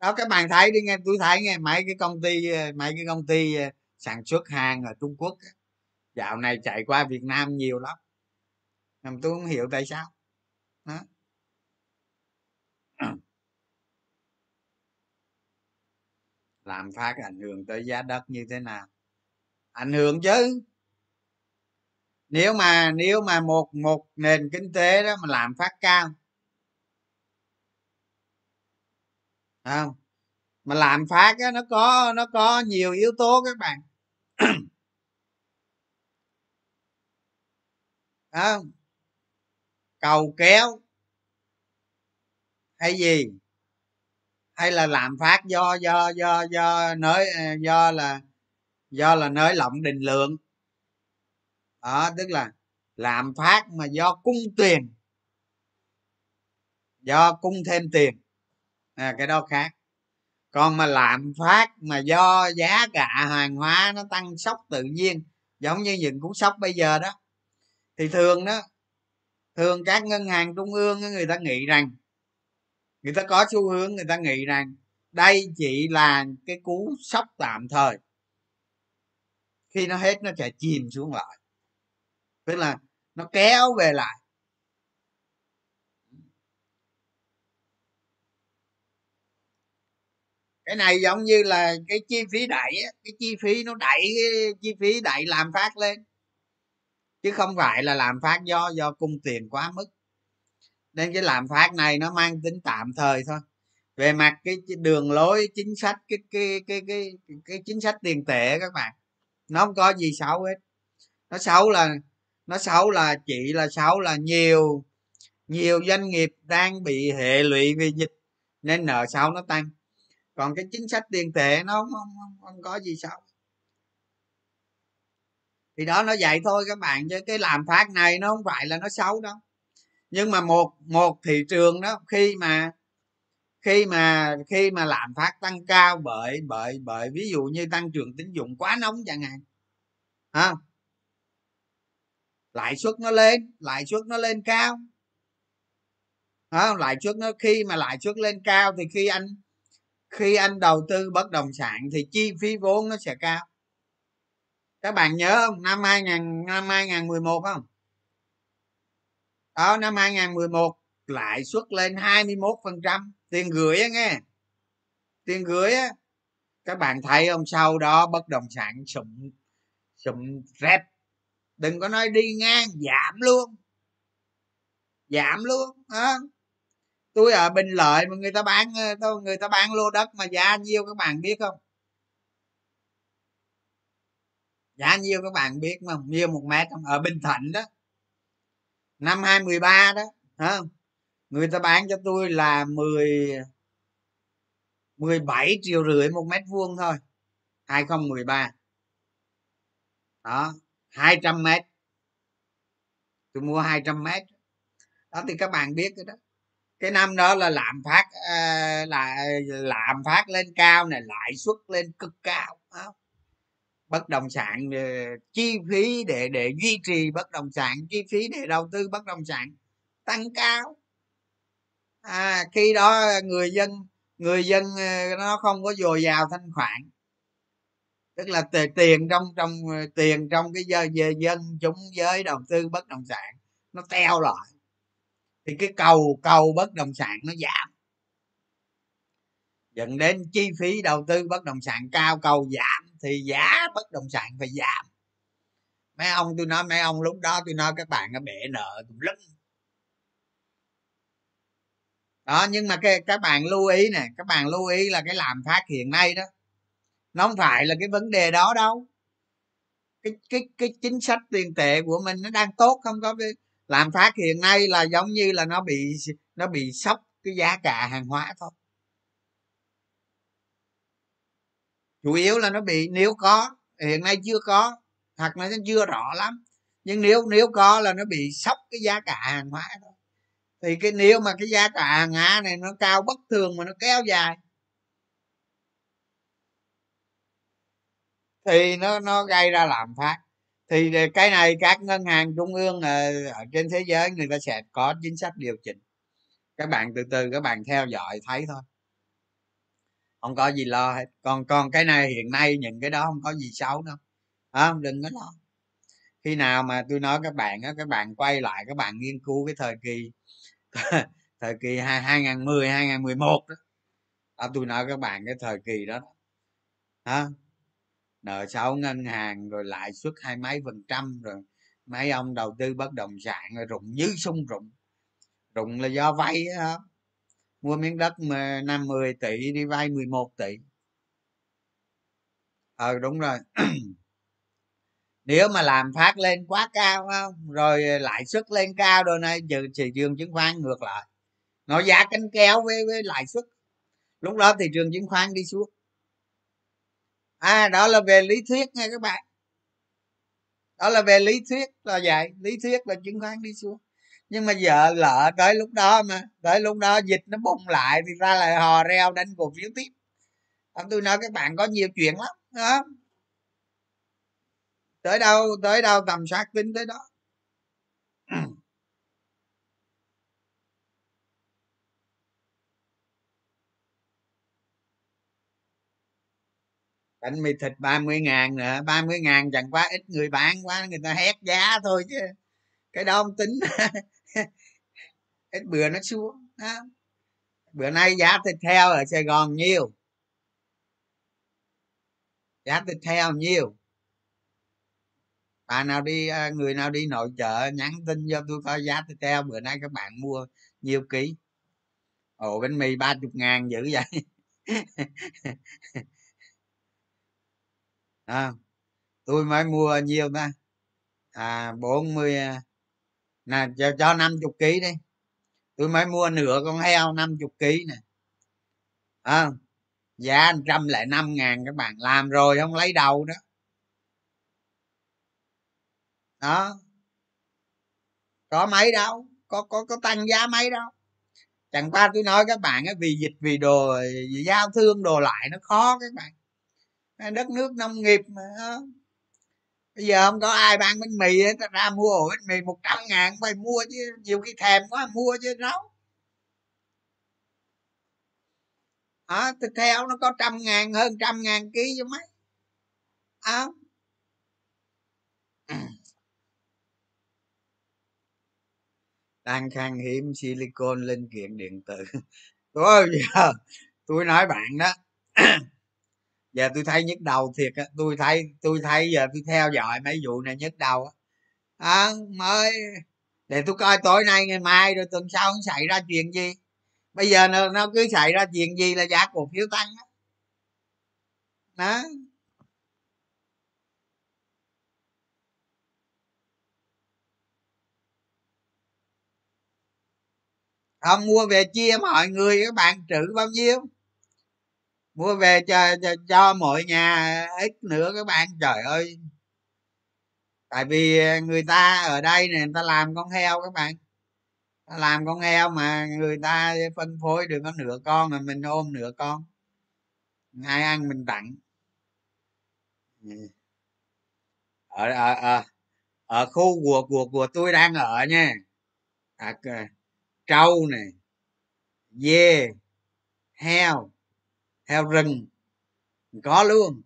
đó, các bạn thấy đi nghe, tôi thấy nghe mấy cái công ty, mấy cái công ty ờ, sản xuất hàng ở trung quốc dạo này chạy qua việt nam nhiều lắm. Nhưng tôi không hiểu tại sao đó. Làm phát ảnh hưởng tới giá đất như thế nào? Ảnh hưởng chứ. Nếu mà nếu mà một một nền kinh tế đó mà làm phát cao không? Mà làm phát á, nó có nó có nhiều yếu tố các bạn. Không? Cầu kéo hay gì? Hay là làm phát do do do do nới ờ, do là do là nới lỏng định lượng. Đó tức là làm phát mà do cung tiền do cung thêm tiền. À, cái đó khác. Còn mà làm phát mà do giá cả hàng hóa nó tăng sốc tự nhiên giống như những cú sốc bây giờ đó thì thường đó thường các ngân hàng trung ương người ta nghĩ rằng người ta có xu hướng người ta nghĩ rằng đây chỉ là cái cú sốc tạm thời. Khi nó hết, nó sẽ chìm xuống lại. Tức là nó kéo về lại. Cái này giống như là cái chi phí đẩy cái chi phí nó đẩy, cái chi phí đẩy làm phát lên. Chứ không phải là làm phát do do cung tiền quá mức nên cái làm phát này nó mang tính tạm thời thôi. Về mặt cái đường lối chính sách cái cái cái cái cái, cái chính sách tiền tệ các bạn nó không có gì xấu hết. Nó xấu là nó xấu là chỉ là xấu là nhiều nhiều doanh nghiệp đang bị hệ lụy vì dịch nên nợ xấu nó tăng. Còn cái chính sách tiền tệ nó không, không, không, không có gì xấu. Thì đó nó vậy thôi các bạn chứ cái làm phát này nó không phải là nó xấu đâu nhưng mà một một thị trường đó khi mà khi mà khi mà lạm phát tăng cao bởi bởi bởi ví dụ như tăng trưởng tín dụng quá nóng chẳng hạn ha lãi suất nó lên lãi suất nó lên cao. À, lãi suất nó khi mà lãi suất lên cao thì khi anh khi anh đầu tư bất động sản thì chi phí vốn nó sẽ cao. Các bạn nhớ không? Năm 2000 năm 2011 không? Đó, năm 2011 lãi suất lên 21 phần trăm. Tiền gửi á nghe. Tiền gửi á. Các bạn thấy không sau đó bất động sản sụm sụm rét đừng có nói đi ngang, giảm luôn. Giảm luôn, á. Tôi ở bình lợi mà người ta bán ờ, người ta bán lô đất mà giá nhiêu các bạn biết không? Giá nhiêu các bạn biết không nhiêu một mét không? Ở bình thạnh đó năm 2013 đó, hả? Người ta bán cho tôi là 10 17 triệu rưỡi một mét vuông thôi 2013 đó 200 mét. Tôi mua 200 mét. Đó thì các bạn biết cái đó. Cái năm đó là lạm phát à, là à, lạm phát lên cao này, lãi suất lên cực cao không? Bất động sản ờ, chi phí để để duy trì bất động sản chi phí để đầu tư bất động sản tăng cao. À, khi đó người dân người dân ờ, nó không có dồi dào thanh khoản. Tức là tiền trong trong ờ, tiền trong cái giờ dân chúng giới đầu tư bất động sản nó teo lại. Thì cái cầu cầu bất động sản nó giảm. Dẫn đến chi phí đầu tư bất động sản cao cầu giảm thì giá bất động sản phải giảm. Mấy ông tôi nói, mấy ông lúc đó tôi nói các bạn nó bể nợ tùm lum. Đó, nhưng mà cái, các bạn lưu ý nè, các bạn lưu ý là cái làm phát hiện nay đó, nó không phải là cái vấn đề đó đâu. Cái cái cái chính sách tiền tệ của mình nó đang tốt, không có làm phát hiện nay là giống như là nó bị nó bị sốc cái giá cả hàng hóa thôi. Chủ yếu là nó bị, nếu có, hiện nay chưa có hoặc là nó chưa rõ lắm. Nhưng nếu nếu có là nó bị sốc cái giá cả hàng hóa thôi thì cái, nếu mà cái giá cả hàng hóa này nó cao bất thường mà nó kéo dài, thì nó nó gây ra lạm phát. Thì cái này các ngân hàng trung ương ờ, ở trên thế giới người ta sẽ có chính sách điều chỉnh. Các bạn từ từ, các bạn theo dõi, thấy thôi không có gì lo hết. Còn còn cái này hiện nay những cái đó không có gì xấu đâu. À, đừng có lo. Khi nào mà tôi nói các bạn á các bạn quay lại các bạn nghiên cứu cái thời kỳ thời kỳ hai hai nghìn mười hai nghìn mười một đó. À, tôi nói các bạn cái thời kỳ đó. Hả? Nợ xấu ngân hàng rồi lãi suất hai mấy phần trăm rồi mấy ông đầu tư bất động sản rồi rụng như sung rụng. Rụng là do vay á mua miếng đất mà năm mười tỷ đi vay 11 tỷ. Ờ đúng rồi. Nếu mà làm phát lên quá cao không? Rồi lãi suất lên cao rồi này giờ thị trường chứng khoán ngược lại. Nó giá cánh kéo với, với lãi suất. Lúc đó thị trường chứng khoán đi xuống. À đó là về lý thuyết nha các bạn. Đó là về lý thuyết là vậy. Lý thuyết là chứng khoán đi xuống nhưng mà giờ lỡ tới lúc đó mà, tới lúc đó dịch nó bùng lại thì ra lại hò reo đánh cổ phiếu tiếp. Ông tôi nói các bạn có nhiều chuyện lắm đó tới đâu tới đâu tầm soát tính tới đó. Bánh mì thịt 30 ngàn nữa 30 ngàn chẳng quá ít người bán quá, người ta hét giá thôi chứ. Cái đó không tính. hết bữa nó xuống đó. bữa nay giá thịt heo ở sài gòn nhiêu giá thịt heo nhiêu bà nào đi à, người nào đi nội chợ nhắn tin cho tôi coi giá thịt heo bữa nay các bạn mua nhiều ký. Ồ bánh mì ba chục ngàn dữ vậy. À, tôi mới mua nhiều ta? À bốn mươi à, nè cho cho năm chục ký đi tôi mới mua nửa con heo năm chục ký nè. À, giá trăm lẻ năm ngàn các bạn làm rồi không lấy đầu đó. Đó. Có mấy đâu có có có tăng giá mấy đâu. Chẳng qua tôi nói các bạn ấy vì dịch vì đồ vì giao thương đồ lại nó khó các bạn. Đất nước nông nghiệp mà bây giờ không có ai bán bánh mì ta ra mua ổ bánh mì một trăm ngàn phải mua chứ nhiều khi thèm quá mua chứ nấu à, thịt heo nó có trăm ngàn hơn trăm ngàn ký cho mấy. À. đang khan hiếm silicon linh kiện điện tử. Tôi giờ tôi nói bạn đó. giờ tôi thấy nhức đầu thiệt á tôi thấy tôi thấy giờ tôi theo dõi mấy vụ này nhức đầu á. À, mới để tôi coi tối nay ngày mai rồi tuần sau không xảy ra chuyện gì? Bây giờ nó, nó cứ xảy ra chuyện gì là giá cổ phiếu tăng đó, đó. không mua về chia mọi người các bạn trữ bao nhiêu? Mua về cho, cho cho mọi nhà ít nữa các bạn. Trời ơi. Tại vì người ta ở đây này người ta làm con heo các bạn. Ta làm con heo mà người ta phân phối được có nửa con mà mình ôm nửa con. Ai ăn mình tặng. Ừ. Ở ở ở, ở khu của của của tôi đang ở nha. À, trâu này dê heo heo rừng. Có luôn.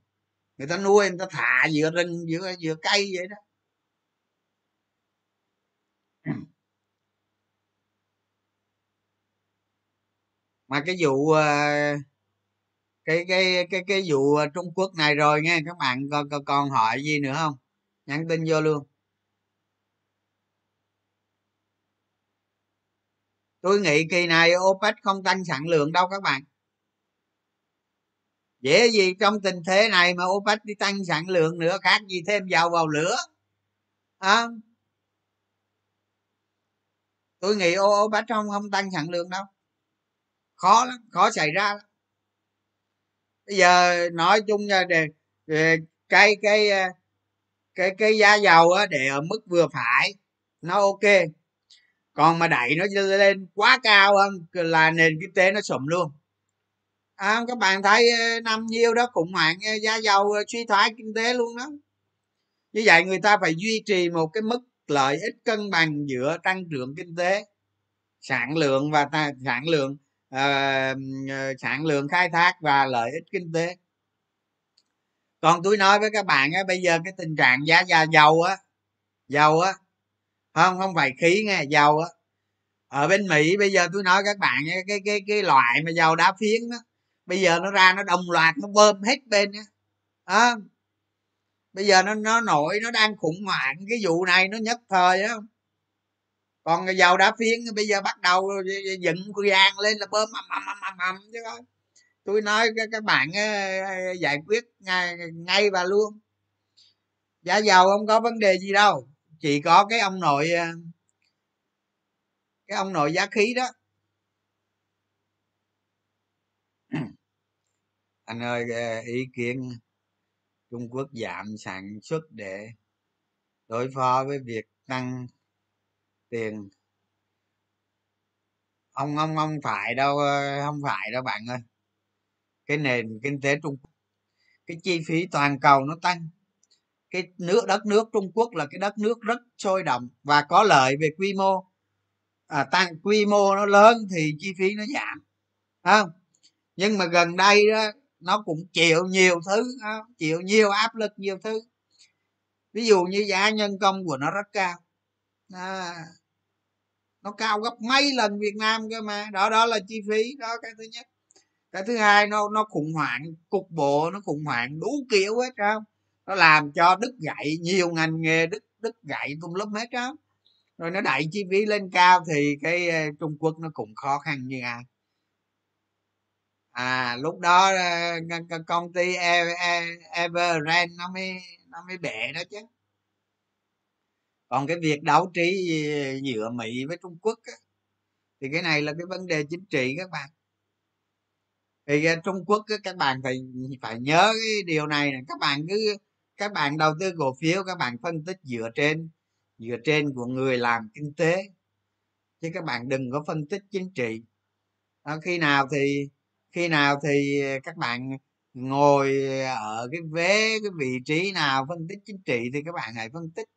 Người ta nuôi, người ta thả giữa rừng, giữa giữa cây vậy đó. Mà cái vụ ờ, cái cái cái cái vụ trung quốc này rồi nghe, các bạn còn còn hỏi gì nữa không? Nhắn tin vô luôn. Tôi nghĩ kỳ này opec không tăng sản lượng đâu các bạn dễ gì trong tình thế này mà opec đi tăng sản lượng nữa khác gì thêm dầu vào lửa. À, tôi nghĩ opec không không tăng sản lượng đâu. Khó lắm khó xảy ra lắm. bây giờ nói chung là để, để cái cái ờ, cái cái giá dầu á để ở mức vừa phải nó ok. Còn mà đẩy nó lên quá cao hơn là nền kinh tế nó sụm luôn à, các bạn thấy ờ, năm nhiêu đó khủng hoảng ờ, giá dầu ờ, suy thoái kinh tế luôn đó. Như vậy người ta phải duy trì một cái mức lợi ích cân bằng giữa tăng trưởng kinh tế sản lượng và ta, sản lượng uh, sản lượng khai thác và lợi ích kinh tế. Còn tôi nói với các bạn á bây giờ cái tình trạng giá giá dầu á dầu á không không phải khí nghe dầu á. Ở bên mỹ bây giờ tôi nói các bạn cái cái, cái loại mà dầu đá phiến đó bây giờ nó ra nó đồng loạt nó bơm hết bên á à, bây giờ nó nó nổi nó đang khủng hoảng cái vụ này nó nhất thời á. Còn dầu đá phiến bây giờ bắt đầu dựng vàng lên là bơm ầm ầm ầm ầm ầm chứ coi, tôi nói các bạn ờ, giải quyết ngay, ngay và luôn. Giá dầu không có vấn đề gì đâu. Chỉ có cái ông nội ờ, cái ông nội giá khí đó. Anh ơi ờ, ý kiến trung quốc giảm sản xuất để đối phó với việc tăng tiền. Ông ông không phải đâu ờ, không phải đâu bạn ơi. Cái nền kinh tế trung quốc cái chi phí toàn cầu nó tăng. Cái nước đất nước trung quốc là cái đất nước rất sôi động và có lợi về quy mô. À, tăng quy mô nó lớn thì chi phí nó giảm không? Nhưng mà gần đây đó nó cũng chịu nhiều thứ chịu nhiều áp lực nhiều thứ. Ví dụ như giá nhân công của nó rất cao. À, nó cao gấp mấy lần việt nam cơ mà. Đó đó là chi phí đó cái thứ nhất. Cái thứ hai nó nó khủng hoảng cục bộ nó khủng hoảng đủ kiểu hết không? Nó làm cho đứt gãy nhiều ngành nghề đứt đứt gãy tùm lum hết đó rồi nó đẩy chi phí lên cao thì cái ờ, trung quốc nó cũng khó khăn như ai à lúc đó ờ, công ty e, e, Evergrande nó mới nó mới bể đó chứ. Còn cái việc đấu trí ờ, giữa mỹ với trung quốc á, thì cái này là cái vấn đề chính trị các bạn. Thì ờ, trung quốc á, các bạn phải phải nhớ cái điều này là các bạn cứ các bạn đầu tư cổ phiếu các bạn phân tích dựa trên dựa trên của người làm kinh tế. Chứ các bạn đừng có phân tích chính trị. Đó, khi nào thì khi nào thì các bạn ngồi ở cái vế, cái vị trí nào phân tích chính trị thì các bạn hãy phân tích.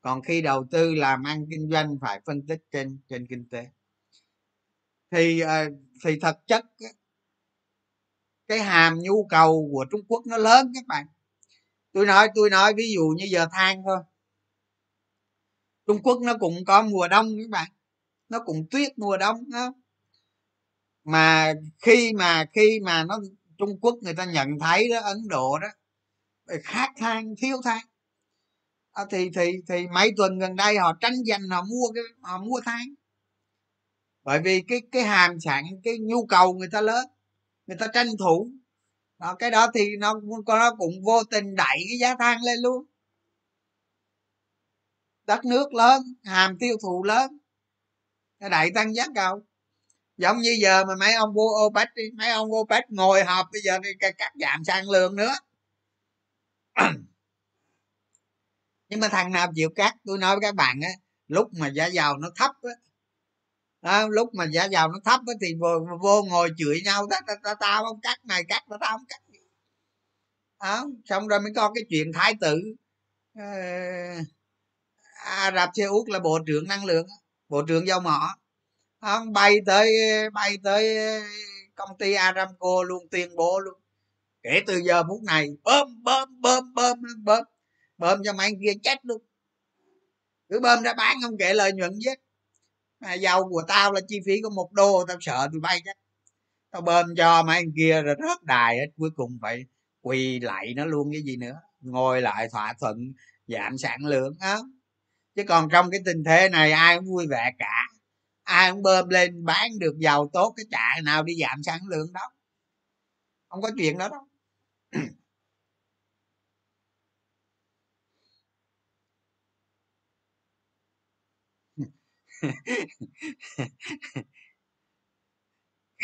Còn khi đầu tư làm ăn kinh doanh phải phân tích trên trên kinh tế. Thì ờ, thì thật chất cái hàm nhu cầu của trung quốc nó lớn các bạn. Tôi nói tôi nói ví dụ như giờ than thôi. Trung quốc nó cũng có mùa đông các bạn. Nó cũng tuyết mùa đông đó mà khi mà khi mà nó trung quốc người ta nhận thấy đó ấn độ đó khát than thiếu than à, thì thì thì mấy tuần gần đây họ tranh giành họ mua cái họ mua than bởi vì cái cái hàm sản cái nhu cầu người ta lớn người ta tranh thủ. Đó, cái đó thì nó nó cũng vô tình đẩy cái giá than lên luôn. Đất nước lớn hàm tiêu thụ lớn đẩy tăng giá cầu giống như giờ mà mấy ông vua opec đi mấy ông opec ngồi họp bây giờ cắt giảm sản lượng nữa. Nhưng mà thằng nào chịu cắt tôi nói với các bạn á lúc mà giá dầu nó thấp á đó, lúc mà giá dầu nó thấp á thì vô, vô ngồi chửi nhau ta, ta, ta, tao không cắt này cắt tao ta không cắt đó, xong rồi mới có cái chuyện thái tử uh, Ả Rập Xê Út là bộ trưởng năng lượng bộ trưởng dầu mỏ không, bay tới bay tới công ty Aramco luôn, tuyên bố luôn. Kể từ giờ phút này, bơm bơm bơm bơm bơm bơm. Cho mấy anh kia chết luôn. Cứ bơm ra bán, không kể lợi nhuận chứ. Mà dầu của tao là chi phí có một đô, tao sợ tụi bay chắc tao bơm cho mấy anh kia rồi rớt đài hết, cuối cùng phải quỳ lại nó luôn, cái gì nữa. Ngồi lại thỏa thuận giảm sản lượng á chứ còn trong cái tình thế này, ai cũng vui vẻ cả ai cũng bơm lên, bán được giàu tốt, cái chạy nào đi giảm sản lượng đó. Không có chuyện đó đâu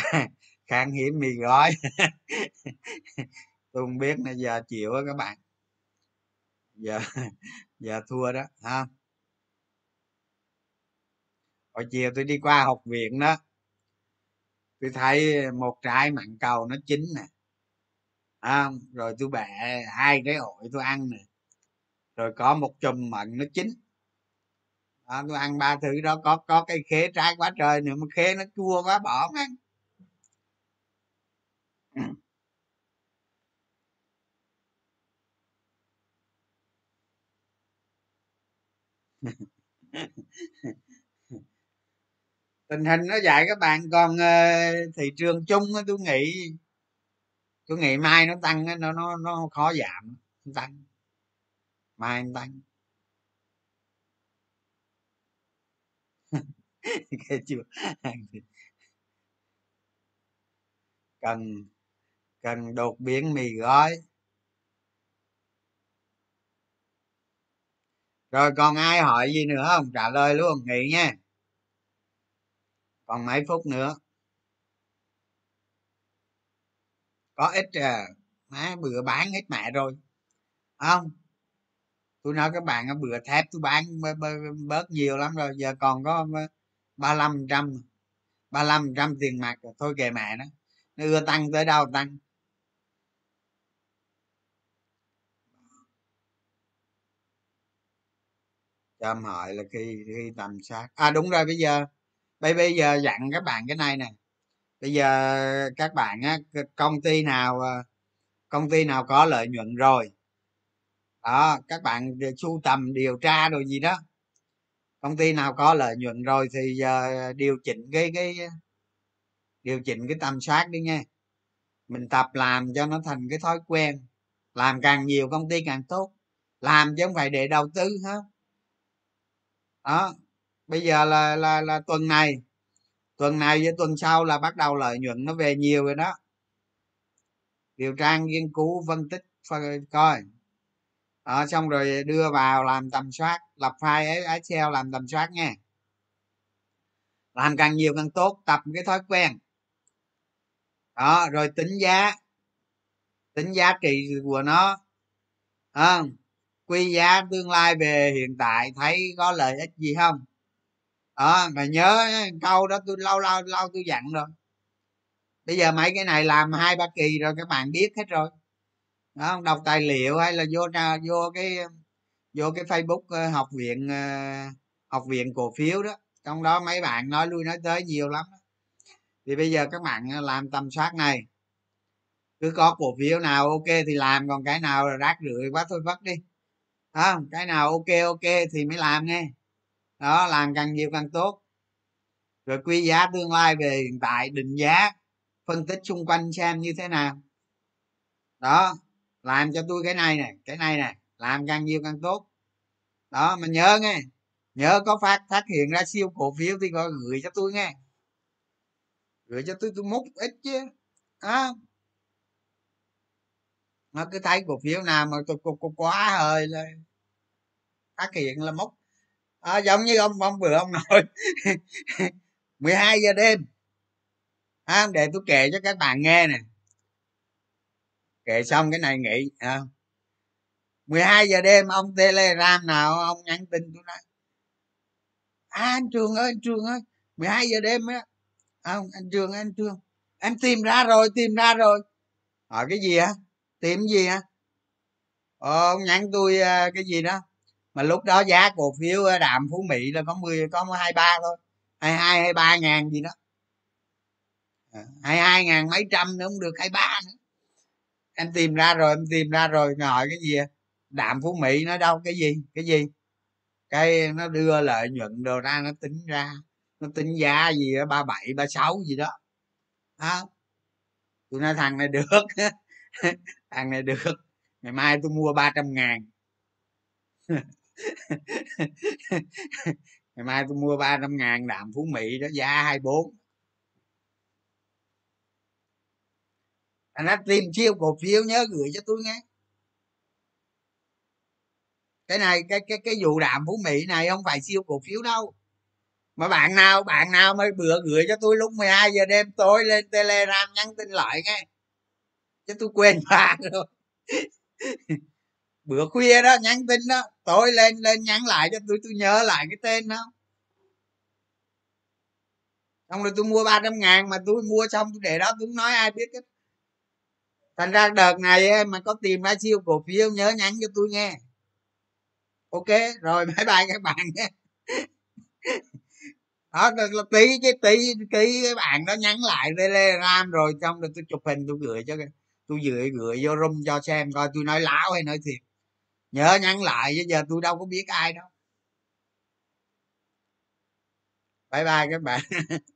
khan hiếm mì gói. Tôi không biết là giờ chịu á các bạn. Giờ giờ thua đó, ha hồi chiều tôi đi qua học viện đó tôi thấy một trái mặn cầu nó chín nè. À, rồi tôi bẻ hai cái ổi tôi ăn nè. Rồi có một chùm mận nó chín. À, tôi ăn ba thứ đó có có cái khế trái quá trời nữa mà khế nó chua quá bỏ không ăn tình hình nó vậy các bạn còn uh, ờ, thị trường chung tôi nghĩ tôi nghĩ mai nó tăng nó nó nó khó giảm nó tăng. Mai nó tăng. Chưa? Cần cần đột biến mì gói. Rồi còn ai hỏi gì nữa không? Trả lời luôn nghỉ nha còn mấy phút nữa. Có ít à má bữa bán hết mẹ rồi. Không, tôi nói các bạn, bữa thép tôi bán bớt nhiều lắm rồi, giờ còn có ờ, ba mươi trăm, ba mươi trăm tiền mặt rồi thôi kệ mẹ nó nó ưa tăng tới đâu tăng. Cho em hỏi là khi khi tầm soát. À đúng rồi, bây giờ bây bây giờ dặn các bạn cái này nè. Bây giờ các bạn á công ty nào ờ, công ty nào có lợi nhuận rồi? Đó, các bạn sưu tầm, điều tra rồi gì đó. Công ty nào có lợi nhuận rồi thì giờ điều chỉnh cái cái ờ, điều chỉnh cái tầm soát đi nha. Mình tập làm cho nó thành cái thói quen. Làm càng nhiều công ty càng tốt. Làm chứ không phải để đầu tư hết. Đó bây giờ là là là tuần này. Tuần này với tuần sau là bắt đầu lợi nhuận nó về nhiều rồi đó. Điều tra nghiên cứu phân tích coi. Đó, xong rồi đưa vào làm tầm soát lập file excel làm tầm soát nha. Làm càng nhiều càng tốt tập cái thói quen. Đó rồi tính giá. Tính giá trị của nó. À, quy giá tương lai về hiện tại thấy có lợi ích gì không? Ờ, à, mà nhớ câu đó tôi lâu lâu lâu tôi dặn rồi. Bây giờ mấy cái này làm hai ba kỳ rồi các bạn biết hết rồi. Đó đọc tài liệu hay là vô vô cái vô cái facebook ờ, học viện ờ, học viện cổ phiếu đó. Trong đó mấy bạn nói lui nói tới nhiều lắm thì bây giờ các bạn làm tầm soát này. Cứ có cổ phiếu nào ok thì làm còn cái nào là rác rưởi quá thôi vất đi. À, cái nào ok ok thì mới làm nghe đó làm càng nhiều càng tốt. Rồi quy giá tương lai về hiện tại định giá phân tích xung quanh xem như thế nào. Đó làm cho tôi cái này này cái này này làm càng nhiều càng tốt. Đó mà nhớ nghe nhớ có phát phát hiện ra siêu cổ phiếu thì có gửi cho tôi nghe. Gửi cho tôi tôi múc ít chứ à. nó cứ thấy cổ phiếu nào mà tôi có, quá hơi là phát hiện là mốc à, giống như ông ông vừa ông nói. 12 giờ đêm. À, để tôi kể cho các bạn nghe nè. Kể xong cái này nghỉ à. 12 giờ đêm ông telegram nào ông nhắn tin tôi nói. À, anh trường ơi anh trường ơi 12 giờ đêm á. À, anh trường anh trường. Em tìm ra rồi tìm ra rồi. Hỏi cái gì á? Tìm gì á? Ờ, ông nhắn tôi à, cái gì đó mà lúc đó giá cổ phiếu đạm phú mỹ là có 10 có hai ba thôi. Hai hai hai ba ngàn gì đó. Ờ, hai hai ngàn mấy trăm nữa không được, hai ba nữa. Em tìm ra rồi, em tìm ra rồi hỏi cái gì à? đạm phú mỹ nó đâu, cái gì cái gì? Cái nó đưa lợi nhuận đồ ra, nó tính ra, nó tính giá gì đó ba bảy, ba sáu gì đó. Đó tôi nói thằng này được. Thằng này được. Ngày mai tôi mua ba trăm ngàn. ngày mai tôi mua ba trăm ngàn đạm phú mỹ đó, giá hai bốn. Anh đã tìm chiêu cổ phiếu nhớ gửi cho tôi nghe. Cái này, cái cái cái vụ đạm phú mỹ này không phải siêu cổ phiếu đâu. Mà bạn nào bạn nào mới bữa gửi cho tôi lúc 12 giờ đêm tối lên telegram nhắn tin lại nghe. Chứ tôi quên bạn rồi bữa khuya đó, nhắn tin đó, tối lên lên nhắn lại cho tôi tôi nhớ lại cái tên đó. Xong rồi tôi mua ba trăm ngàn mà tôi mua xong, tôi để đó, tôi không nói ai biết hết. Thành ra đợt này mà có tìm ra siêu cổ phiếu, nhớ nhắn cho tôi nghe. Ok, rồi, bye bye các bạn nhé đó, là tí cái, tí tí cái bạn đó nhắn lại telegram rồi, xong rồi tôi chụp hình, tôi gửi cho tôi gửi gửi vô room cho xem, coi tôi nói láo hay nói thiệt nhớ nhắn lại chứ giờ tôi đâu có biết ai đâu. Bye bye các bạn.